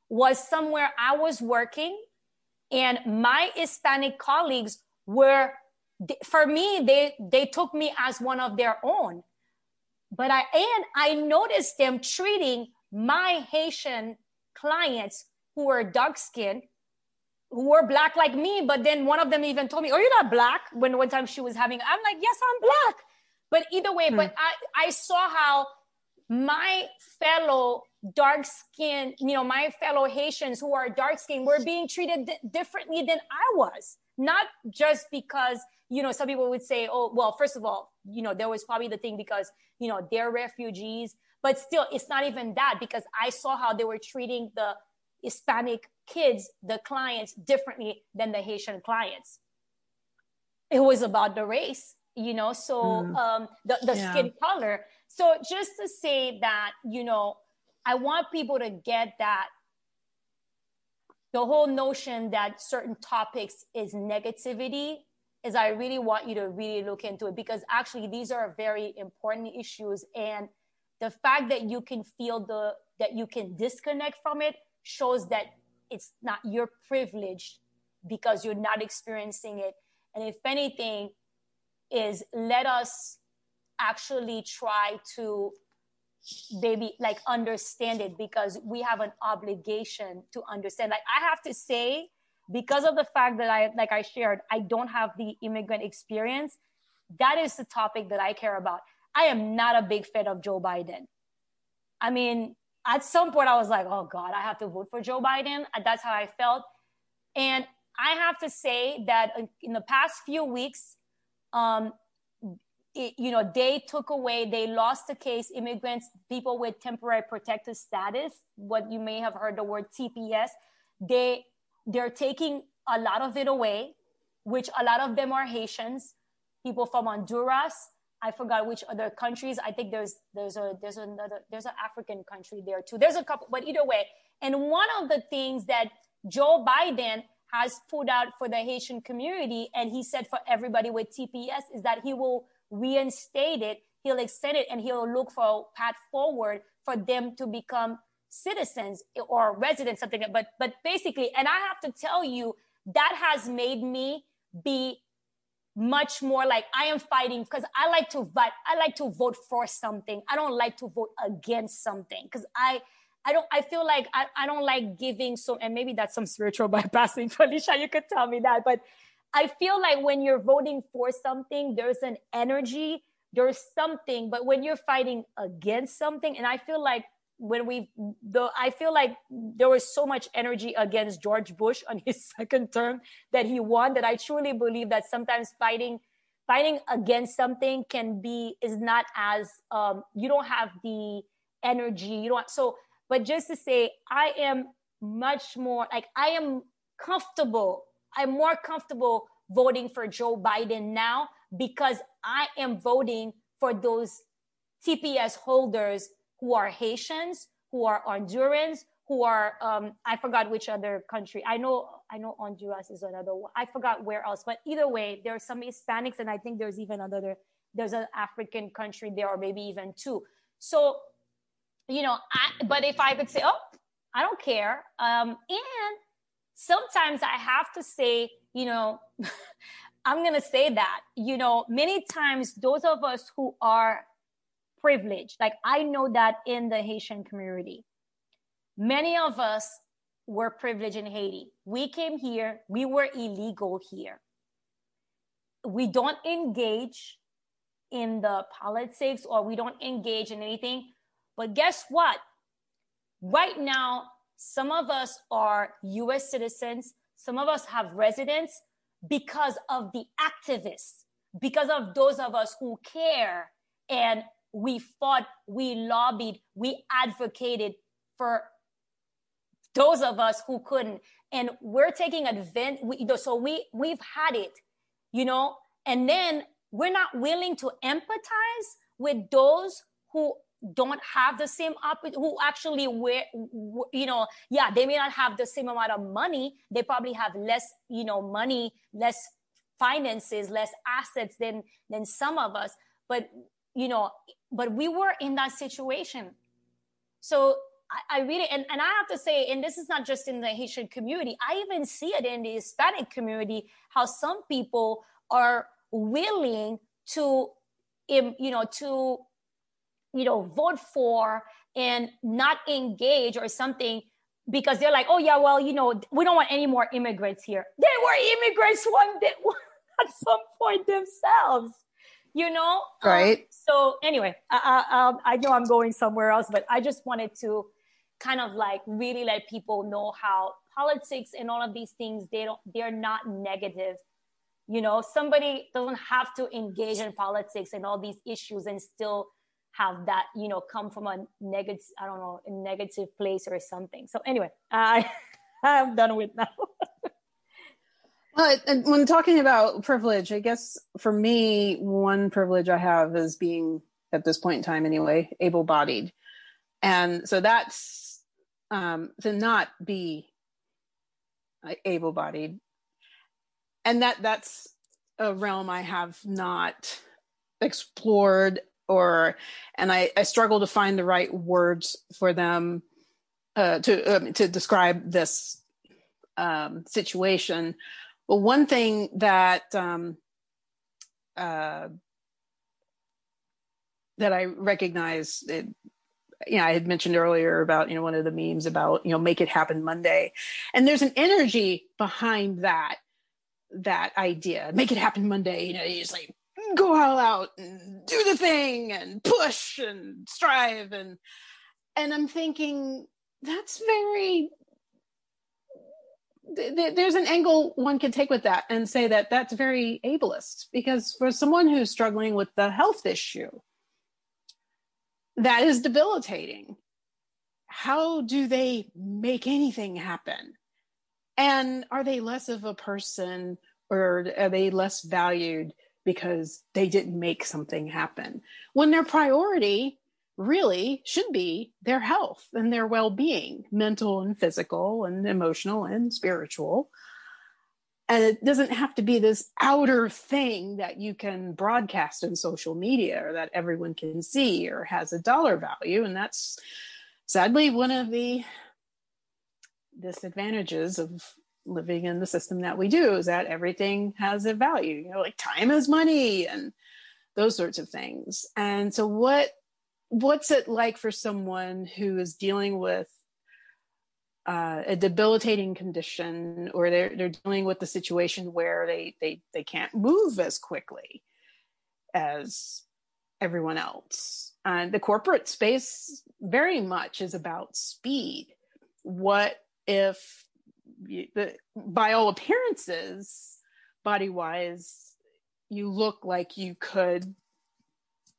was somewhere I was working and my Hispanic colleagues were, for me, they, they took me as one of their own. But I, and I noticed them treating my Haitian clients who were dark skinned, who were black like me. But then one of them even told me, Oh, you're not black. When one time she was having, I'm like, Yes, I'm black. But either way, hmm. but I, I saw how my fellow dark skinned, you know, my fellow Haitians who are dark skinned were being treated d- differently than I was. Not just because, you know, some people would say, oh, well, first of all, you know, there was probably the thing because, you know, they're refugees. But still, it's not even that because I saw how they were treating the Hispanic kids, the clients, differently than the Haitian clients. It was about the race, you know, so mm. um, the, the yeah. skin color. So just to say that, you know, I want people to get that the whole notion that certain topics is negativity is I really want you to really look into it because actually these are very important issues. And the fact that you can feel the, that you can disconnect from it shows that it's not your privilege because you're not experiencing it. And if anything, is let us actually try to maybe like understand it because we have an obligation to understand. Like I have to say, because of the fact that I, like I shared, I don't have the immigrant experience. That is the topic that I care about. I am not a big fan of Joe Biden. I mean, at some point I was like, oh God, I have to vote for Joe Biden. That's how I felt. And I have to say that in the past few weeks, um, it, you know, they took away, they lost the case, immigrants, people with temporary protected status, what you may have heard the word TPS, they they're taking a lot of it away, which a lot of them are Haitians, people from Honduras. I forgot which other countries. I think there's there's a there's another there's an African country there too. There's a couple, but either way. And one of the things that Joe Biden has put out for the Haitian community, and he said for everybody with TPS, is that he will reinstate it, he'll extend it, and he'll look for a path forward for them to become citizens or residents, something. But but basically, and I have to tell you, that has made me be much more like I am fighting because I like to vote. I like to vote for something. I don't like to vote against something because I I don't I feel like I, I don't like giving so and maybe that's some spiritual bypassing. Felicia, you could tell me that. But I feel like when you're voting for something, there's an energy, there's something, but when you're fighting against something, and I feel like when we the I feel like there was so much energy against George Bush on his second term that he won that I truly believe that sometimes fighting fighting against something can be is not as um, you don't have the energy you don't so but just to say I am much more like I am comfortable I'm more comfortable voting for Joe Biden now because I am voting for those TPS holders who are Haitians, who are Hondurans, who are um, I forgot which other country. I know I know Honduras is another one. I forgot where else, but either way, there are some Hispanics, and I think there's even another. There's an African country there, or maybe even two. So, you know, I, but if I could say, oh, I don't care, um, and sometimes I have to say, you know, I'm gonna say that, you know, many times those of us who are privileged, Like I know that in the Haitian community, many of us were privileged in Haiti. We came here, we were illegal here. We don't engage in the politics or we don't engage in anything. But guess what? Right now, some of us are US citizens, some of us have residence because of the activists, because of those of us who care and we fought, we lobbied, we advocated for those of us who couldn't. And we're taking advantage. So we, we've had it, you know, and then we're not willing to empathize with those who don't have the same opportunity, who actually wear, you know, yeah, they may not have the same amount of money. They probably have less, you know, money, less finances, less assets than than some of us. But you know, but we were in that situation. So I, I really, and, and I have to say, and this is not just in the Haitian community, I even see it in the Hispanic community, how some people are willing to, you know, to, you know, vote for and not engage or something because they're like, oh yeah, well, you know, we don't want any more immigrants here. They were immigrants one day at some point themselves you know? Um, right. um, so anyway I, I, um, I know i'm going somewhere else but i just wanted to kind of like really let people know how politics and all of these things they don't they're not negative. You know somebody doesn't have to engage in politics and all these issues and still have that you know come from a negative i don't know a negative place or something so anyway i i'm done with now Well, when talking about privilege, I guess for me, one privilege I have is being, at this point in time anyway, able bodied. And so that's um, to not be able bodied. And that that's a realm I have not explored or and I, I struggle to find the right words for them uh, to um, to describe this um, situation. But one thing that um, uh, that I recognize, it, you know, I had mentioned earlier about you know one of the memes about you know make it happen Monday, and there's an energy behind that that idea, make it happen Monday. You know, you just like go all out and do the thing and push and strive and and I'm thinking that's very there's an angle one can take with that and say that that's very ableist because for someone who's struggling with the health issue that is debilitating. How do they make anything happen? And are they less of a person or are they less valued because they didn't make something happen. When their priority really should be their health and their well-being mental and physical and emotional and spiritual. And it doesn't have to be this outer thing that you can broadcast in social media or that everyone can see or has a dollar value. And that's sadly one of the disadvantages of living in the system that we do is that everything has a value you know like time is money and those sorts of things and so what what's it like for someone who is dealing with uh, a debilitating condition or they're, they're dealing with the situation where they, they, they can't move as quickly as everyone else. And the corporate space very much is about speed. What if, the, by all appearances, body wise, you look like you could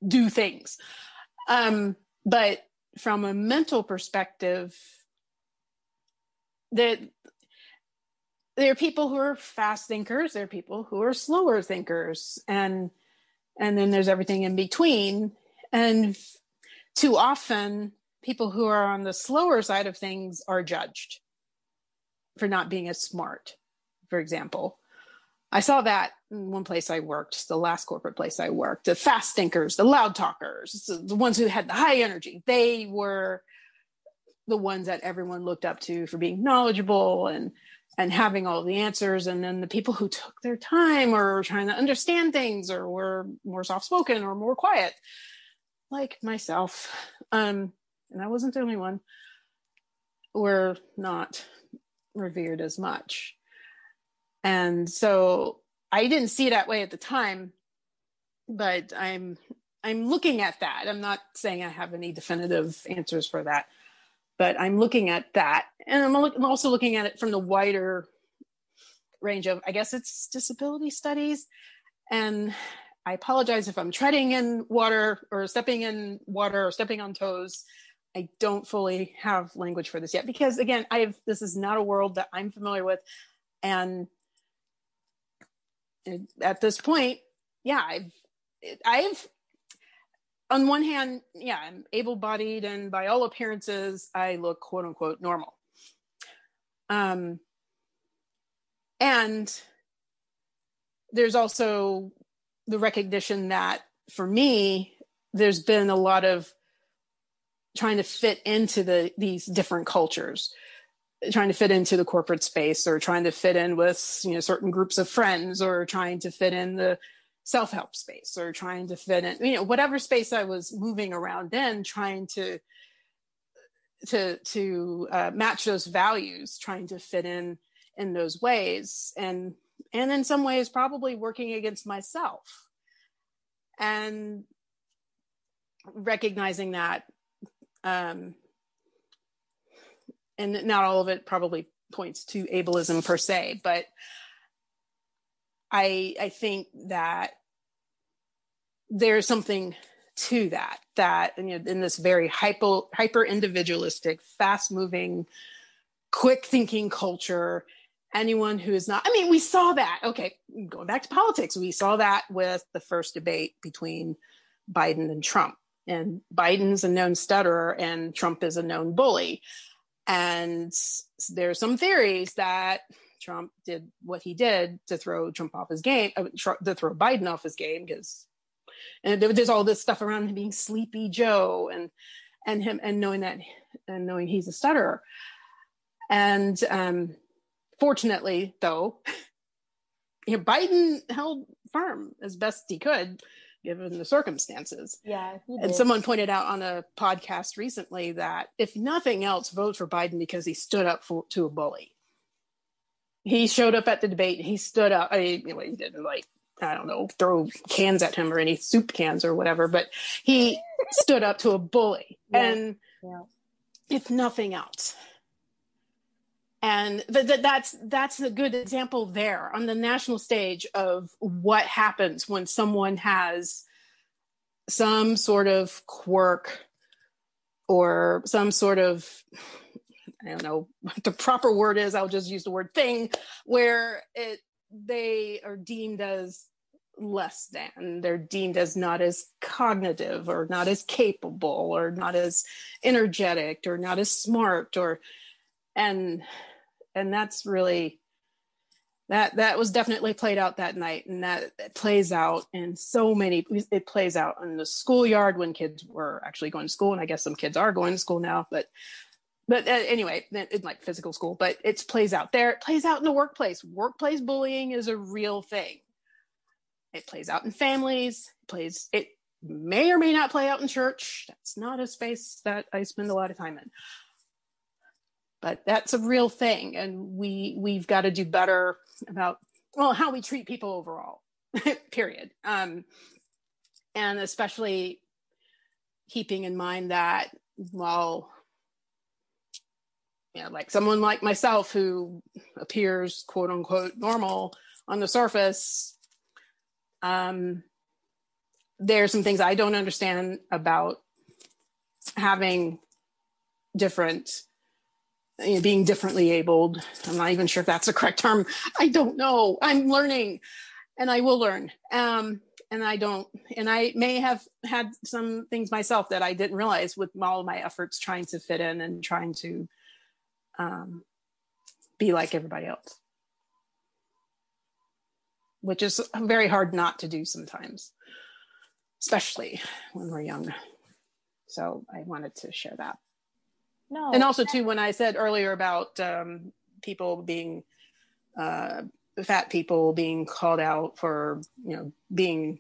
do things? Um, but from a mental perspective, that there are people who are fast thinkers, there are people who are slower thinkers, and and then there's everything in between. And too often, people who are on the slower side of things are judged for not being as smart, for example. I saw that in one place I worked, the last corporate place I worked, the fast thinkers, the loud talkers, the ones who had the high energy, they were the ones that everyone looked up to for being knowledgeable and and having all the answers. And then the people who took their time or trying to understand things or were more soft spoken or more quiet like myself. Um and i wasn't the only one. Were not revered as much and so I didn't see it that way at the time, but I'm I'm looking at that. I'm not saying I have any definitive answers for that, but I'm looking at that, and I'm, look, I'm also looking at it from the wider range of, I guess it's disability studies, and I apologize if I'm treading in water or stepping in water or stepping on toes. I don't fully have language for this yet because again, I have this is not a world that I'm familiar with, and at this point, yeah, I've, I've, on one hand, yeah, I'm able bodied and by all appearances, I look quote unquote normal. Um, and there's also the recognition that for me, there's been a lot of trying to fit into the these different cultures trying to fit into the corporate space or trying to fit in with you know certain groups of friends or trying to fit in the self-help space or trying to fit in you know whatever space i was moving around in trying to to to uh, match those values trying to fit in in those ways and and in some ways probably working against myself. And recognizing that um and not all of it probably points to ableism per se, but I I think that there's something to that that you know, in this very hyper hyper individualistic, fast moving, quick thinking culture, anyone who is not I mean, we saw that. Okay, going back to politics, we saw that with the first debate between Biden and Trump. And Biden's a known stutterer and Trump is a known bully. And there's some theories that Trump did what he did to throw Trump off his game, uh, to throw Biden off his game, because and there's all this stuff around him being Sleepy Joe and and him and knowing that and knowing he's a stutterer. And um, fortunately, though, Biden held firm as best he could given the circumstances. Yeah. And someone pointed out on a podcast recently that if nothing else, vote for Biden because he stood up for, to a bully. He showed up at the debate and he stood up. I mean, you he didn't like, I don't know, throw cans at him or any soup cans or whatever, but he stood up to a bully. Yeah. And yeah. if nothing else, and th- th- that's that's a good example there on the national stage of what happens when someone has some sort of quirk or some sort of i don't know what the proper word is i'll just use the word thing where it they are deemed as less than. They're deemed as not as cognitive or not as capable or not as energetic or not as smart or and and that's really that that was definitely played out that night. And that plays out in so many it plays out in the schoolyard when kids were actually going to school. And i guess some kids are going to school now but but uh, anyway in like physical school but it plays out there. It plays out in the workplace. Workplace bullying is a real thing. It plays out in families. It plays it may or may not play out in church. That's not a space that i spend a lot of time in but that's a real thing and we we've got to do better about well how we treat people overall period. Um, and especially keeping in mind that while you know, like someone like myself who appears quote unquote normal on the surface um, are some things i don't understand about having different you know, being differently abled. I'm not even sure if that's the correct term. I don't know. I'm learning and I will learn. Um, and I don't, and I may have had some things myself that I didn't realize with all my efforts trying to fit in and trying to um, be like everybody else, which is very hard not to do sometimes, especially when we're young. So I wanted to share that. No. And also too, when I said earlier about um, people being uh, fat people being called out for you know being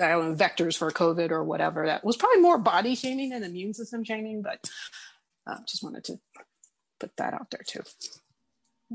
I don't know vectors for COVID or whatever, that was probably more body shaming than immune system shaming. But uh, just wanted to put that out there too.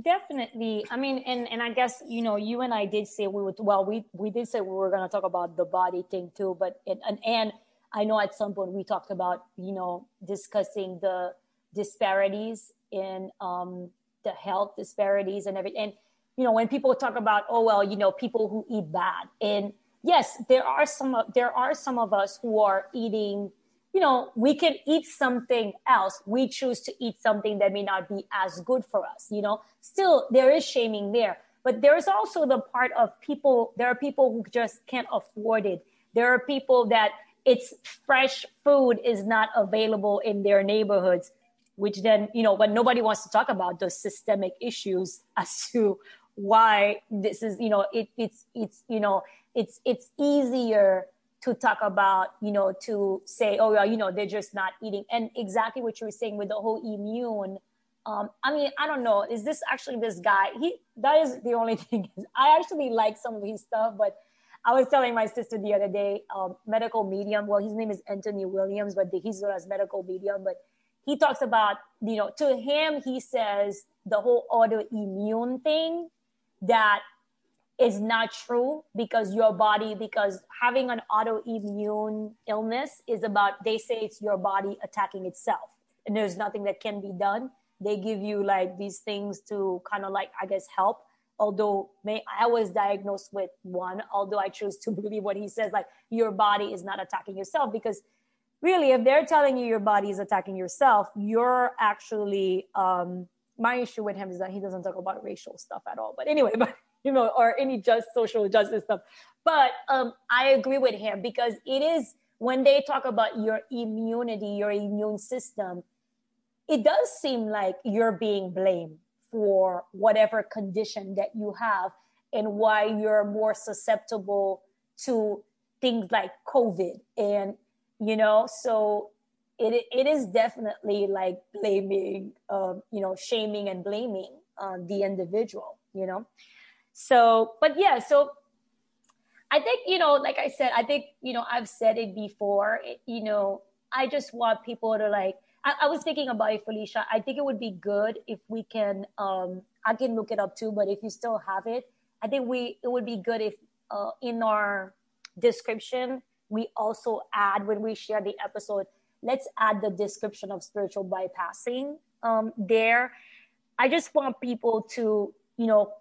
Definitely. I mean, and and I guess you know, you and I did say we would. Well, we we did say we were going to talk about the body thing too, but it, and and I know at some point we talked about, you know, discussing the disparities in um, the health disparities and everything. And, you know, when people talk about, oh, well, you know, people who eat bad. And yes, there are some, there are some of us who are eating, you know, we can eat something else. We choose to eat something that may not be as good for us, you know, still there is shaming there. But there's also the part of people, there are people who just can't afford it. There are people that it's fresh food is not available in their neighborhoods which then you know but nobody wants to talk about those systemic issues as to why this is you know it, it's it's you know it's it's easier to talk about you know to say oh well you know they're just not eating and exactly what you were saying with the whole immune um, I mean, I don't know. Is this actually this guy? He that is the only thing. I actually like some of his stuff, but I was telling my sister the other day, um, medical medium. Well, his name is Anthony Williams, but he's known as medical medium. But he talks about, you know, to him, he says the whole autoimmune thing that is not true because your body, because having an autoimmune illness is about, they say it's your body attacking itself and there's nothing that can be done. They give you like these things to kind of like, I guess, help although may I was diagnosed with one, although I choose to believe what he says, like your body is not attacking yourself because really if they're telling you your body is attacking yourself, you're actually um my issue with him is that he doesn't talk about racial stuff at all. But anyway, but you know, or any just social justice stuff. But um I agree with him because it is when they talk about your immunity, your immune system, it does seem like you're being blamed for whatever condition that you have and why you're more susceptible to things like COVID. And, you know, so it, it is definitely like blaming, um, you know, shaming and blaming uh, the individual, you know. So, but yeah, so I think, you know, like I said, I think, you know, I've said it before, it, you know, I just want people to like, I, I, was thinking about it, Felicia. I think it would be good if we can, um, I can look it up too, but if you still have it, I think we, it would be good if uh, in our description, we also add when we share the episode, let's add the description of spiritual bypassing um, there. I just want people to, you know,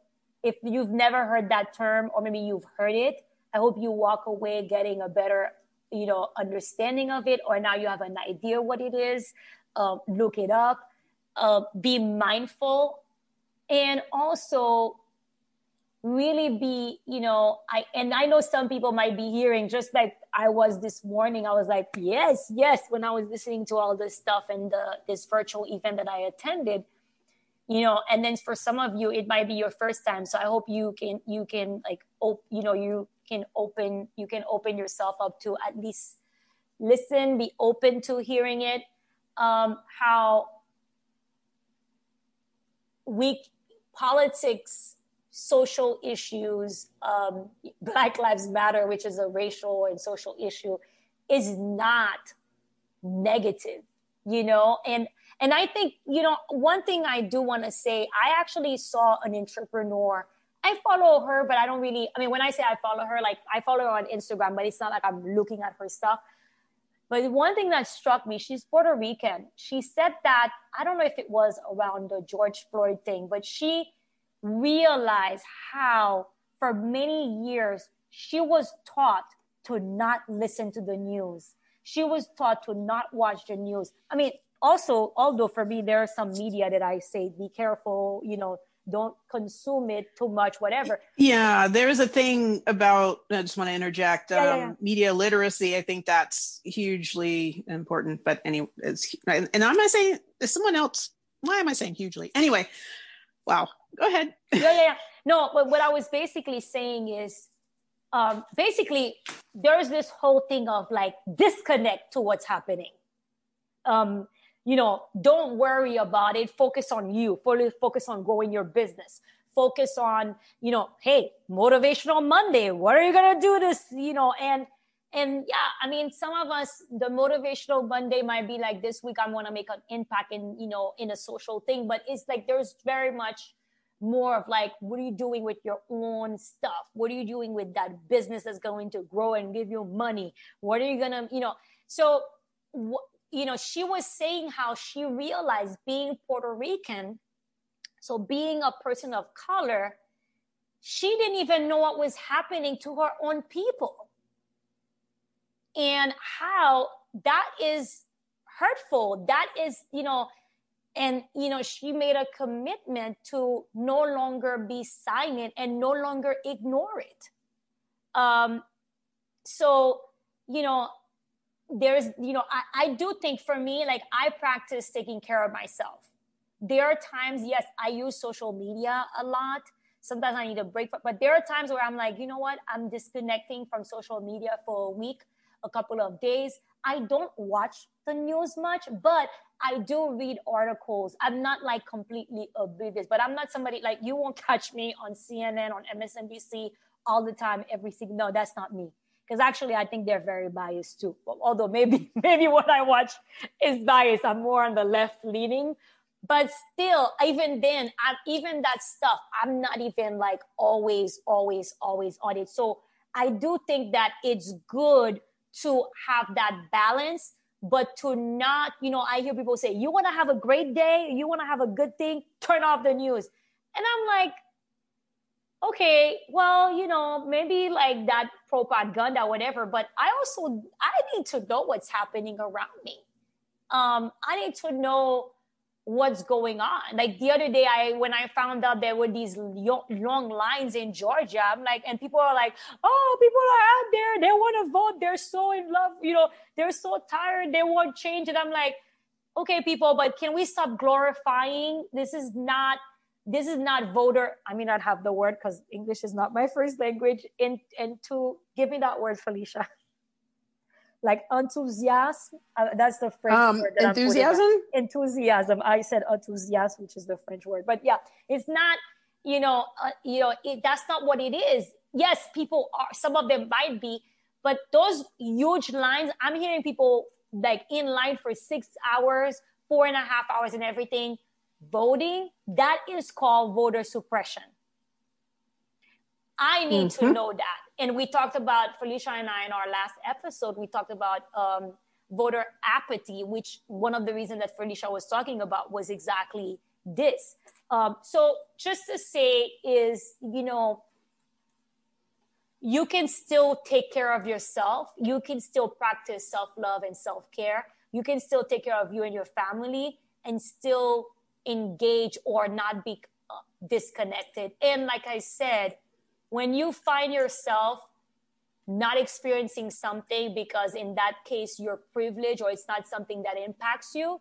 if you've never heard that term or maybe you've heard it, I hope you walk away getting a better, you know, understanding of it, or now you have an idea what it is. Uh, look it up. Uh, be mindful, and also really be, you know, I and I know some people might be hearing just like I was this morning. I was like, yes, yes, when I was listening to all this stuff and the, this virtual event that I attended you know and then for some of you it might be your first time so i hope you can you can like op- you know you can open you can open yourself up to at least listen be open to hearing it um how we politics social issues um black lives matter which is a racial and social issue is not negative you know and and I think, you know, one thing I do want to say, I actually saw an entrepreneur. I follow her, but I don't really, I mean, when I say I follow her, like I follow her on Instagram, but it's not like I'm looking at her stuff. But one thing that struck me, she's Puerto Rican. She said that, I don't know if it was around the George Floyd thing, but she realized how for many years she was taught to not listen to the news. She was taught to not watch the news. I mean, also, although for me, there are some media that I say, be careful, you know, don't consume it too much, whatever. Yeah, there's a thing about, I just want to interject um, yeah, yeah. media literacy. I think that's hugely important. But anyway, it's, and I'm not saying, is someone else, why am I saying hugely? Anyway, wow, go ahead. yeah, yeah, yeah. No, but what I was basically saying is, um, basically, there's this whole thing of like disconnect to what's happening. Um, you know, don't worry about it. Focus on you. Focus on growing your business. Focus on, you know, hey, motivational Monday. What are you gonna do this? You know, and and yeah, I mean, some of us, the motivational Monday might be like this week. I want to make an impact in, you know, in a social thing, but it's like there's very much more of like, what are you doing with your own stuff? What are you doing with that business that's going to grow and give you money? What are you gonna, you know? So you know, she was saying how she realized being Puerto Rican, so being a person of color, she didn't even know what was happening to her own people. And how that is hurtful. That is, you know, and you know she made a commitment to no longer be silent and no longer ignore it um so you know there's you know I, I do think for me like i practice taking care of myself. There are times yes i use social media a lot. Sometimes i need a break but there are times where i'm like you know what? I'm disconnecting from social media for a week a couple of days. I don't watch the news much but i do read articles. I'm not like completely oblivious but i'm not somebody like you won't catch me on cnn on msnbc all the time every single no that's not me because actually I think they're very biased too. Although maybe maybe what I watch is biased. I'm more on the left leaning, but still, even then, I'm, even that stuff, I'm not even like always, always, always on it. So I do think that it's good to have that balance, but to not, you know, I hear people say, "You want to have a great day, you want to have a good thing, turn off the news," and I'm like okay, well, you know, maybe like that propaganda, whatever, but I also, I need to know what's happening around me. Um, I need to know what's going on. Like the other day, I, when I found out there were these long lines in Georgia, I'm like, and people are like, oh, people are out there. They want to vote. They're so in love. You know, they're so tired. They want change. And I'm like, okay, people, but can we stop glorifying? This is not this is not voter i may not have the word because english is not my first language in and to give me that word felicia. Like enthusiasm uh, that's the french um, word enthusiasm? Enthusiasm. I said enthusiasm which is the french word. But yeah it's not you know uh, you know it, that's not what it is. Yes people are some of them might be but those huge lines i'm hearing people like in line for six hours four and a half hours and everything voting, that is called voter suppression. I need mm-hmm. to know that. And we talked about, Felicia and I, in our last episode, we talked about um, voter apathy, which one of the reasons that Felicia was talking about was exactly this. Um, so, just to say, is, you know, you can still take care of yourself. You can still practice self love and self care. You can still take care of you and your family and still engage or not be uh, disconnected. And like I said, when you find yourself not experiencing something because in that case you're privileged or it's not something that impacts you,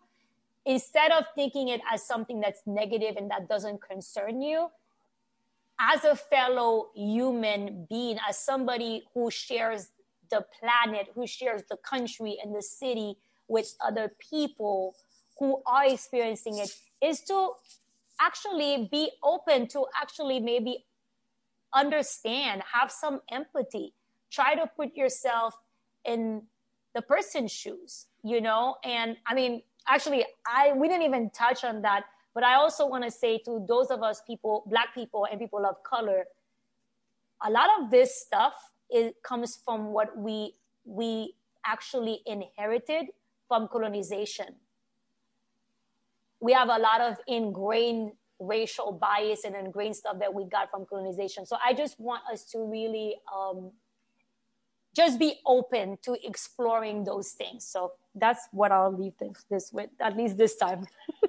instead of thinking it as something that's negative and that doesn't concern you, as a fellow human being, as somebody who shares the planet, who shares the country and the city with other people who are experiencing it, is to actually be open to actually maybe understand, have some empathy, try to put yourself in the person's shoes, you know? And I mean, actually, I we didn't even touch on that, but I also want to say to those of us people, black people and people of color, a lot of this stuff it comes from what we we actually inherited from colonization we have a lot of ingrained racial bias and ingrained stuff that we got from colonization. So I just want us to really um, just be open to exploring those things. So that's what I'll leave this, this with, at least this time.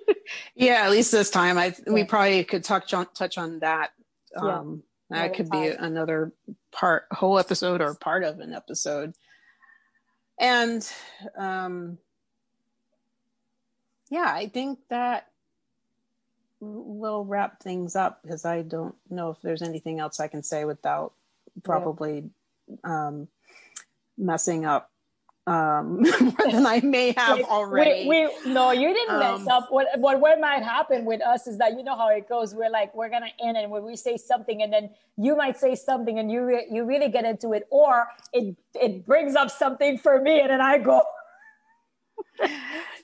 yeah, at least this time. I yeah. we probably could touch on touch on that. Um, yeah. That could be another part, whole episode or part of an episode. And um, yeah, I think that we'll wrap things up because I don't know if there's anything else I can say without probably yeah. um, messing up um, more than I may have already. We, we, no, you didn't mess um, up. What, what what might happen with us is that you know how it goes. We're like we're gonna end, and when we say something, and then you might say something, and you re- you really get into it, or it it brings up something for me, and then I go.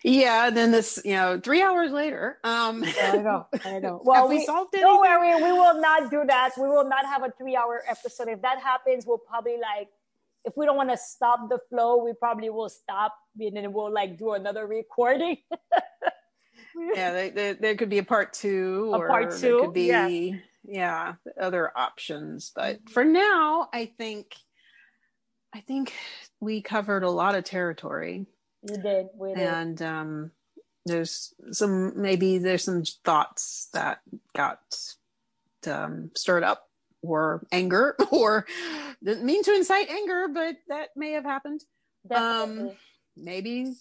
Yeah then this you know three hours later um i know i know. Well we, we solved it don't worry we will not do that. We will not have a three hour episode. If that happens we'll probably like if we don't want to stop the flow we probably will stop and then we'll like do another recording. Yeah they, they, there could be a part two a or part two could be yeah. yeah other options. But for now i think i think we covered a lot of territory you did. We did. And um, there's some maybe there's some thoughts that got um, stirred up or anger or didn't mean to incite anger, but that may have happened. Definitely. Um, maybe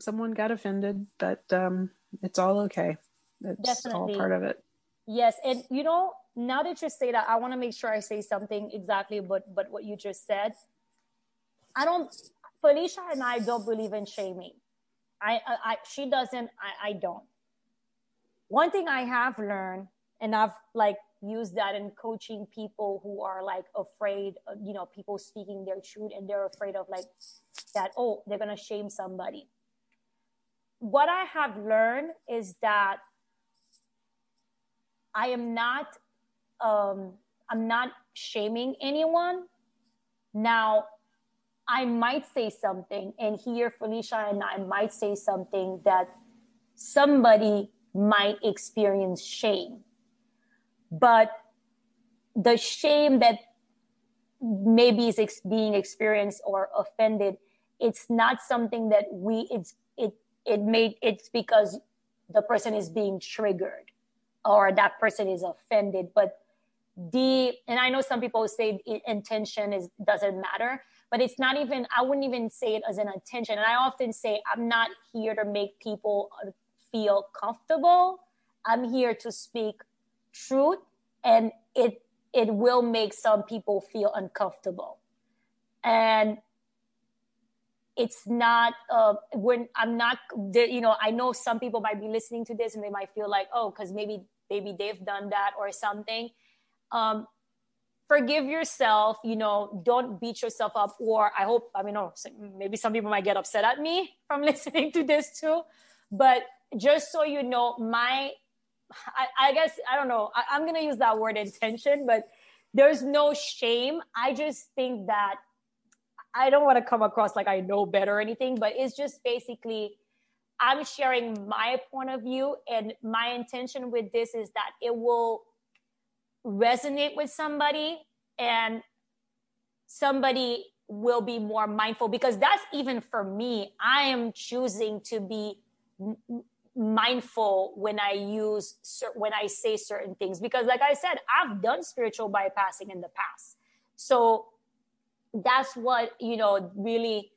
someone got offended, but um, it's all okay. It's Definitely. all part of it. Yes, and you know, now that you say that, I want to make sure I say something exactly, but but what you just said. I don't Felicia and I don't believe in shaming. I, I, I she doesn't. I, I don't. One thing I have learned, and I've like used that in coaching people who are like afraid, of, you know, people speaking their truth, and they're afraid of like that. Oh, they're gonna shame somebody. What I have learned is that I am not. Um, I'm not shaming anyone. Now, I might say something, and here Felicia and I might say something that somebody might experience shame. But the shame that maybe is ex- being experienced or offended, it's not something that we, it's, it, it made, it's because the person is being triggered or that person is offended. But the, and I know some people say intention is, doesn't matter but it's not even i wouldn't even say it as an intention. And i often say i'm not here to make people feel comfortable. I'm here to speak truth and it it will make some people feel uncomfortable. And it's not uh when i'm not you know i know some people might be listening to this and they might feel like oh because maybe maybe they've done that or something. Um forgive yourself you know don't beat yourself up or i hope i mean no maybe some people might get upset at me from listening to this too but just so you know my i, I guess i don't know I, i'm to use that word intention but there's no shame. I just think that i don't want to come across like i know better or anything but it's just basically i'm sharing my point of view and my intention with this is that it will resonate with somebody and somebody will be more mindful because that's even for me. I am choosing to be mindful when i use when i say certain things because like i said i've done spiritual bypassing in the past. So that's what you know really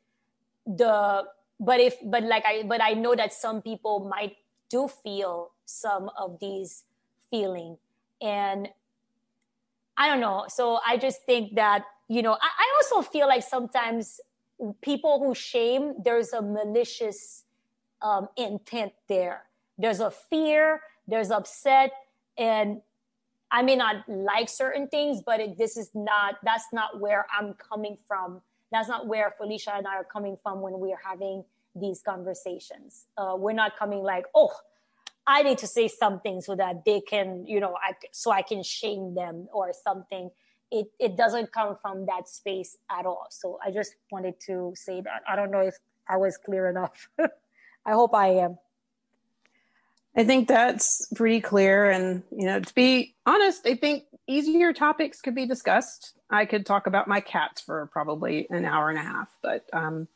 the but if but like i but i know that some people might do feel some of these feeling and I don't know. So I just think that, you know, I, I also feel like sometimes people who shame, there's a malicious um, intent there. There's a fear, there's upset, and I may not like certain things, but it, this is not, that's not where I'm coming from. That's not where Felicia and I are coming from when we are having these conversations. Uh, we're not coming like, oh, I need to say something so that they can, you know, I, so I can shame them or something. It, it doesn't come from that space at all. So I just wanted to say that. I don't know if I was clear enough. I hope I am. I think that's pretty clear. And, you know, to be honest, I think easier topics could be discussed. I could talk about my cats for probably an hour and a half, but um,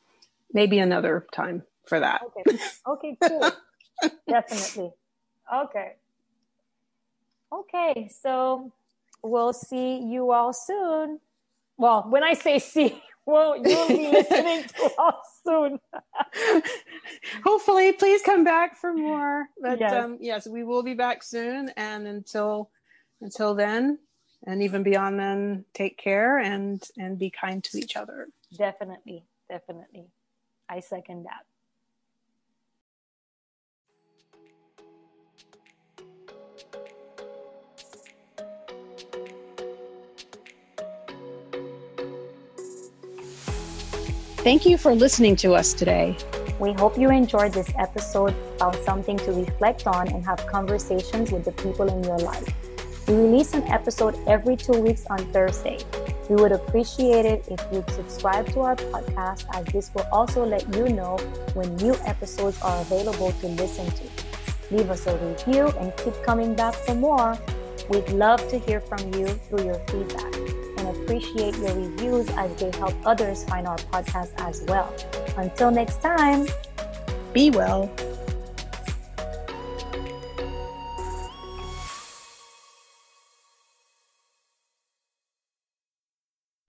maybe another time for that. Okay, okay cool. Definitely. Okay. Okay, so we'll see you all soon. Well, when I say see, well, you'll be listening to us soon. Hopefully, please come back for more. But yes. Um, yes, we will be back soon. And until until then, and even beyond then, take care and and be kind to each other. Definitely, definitely. I second that. Thank you for listening to us today. We hope you enjoyed this episode, found something to reflect on, and have conversations with the people in your life. We release an episode every two weeks on Thursday. We would appreciate it if you'd subscribe to our podcast, as this will also let you know when new episodes are available to listen to. Leave us a review and keep coming back for more. We'd love to hear from you through your feedback appreciate your reviews as they help others find our podcast as well. Until next time, be well.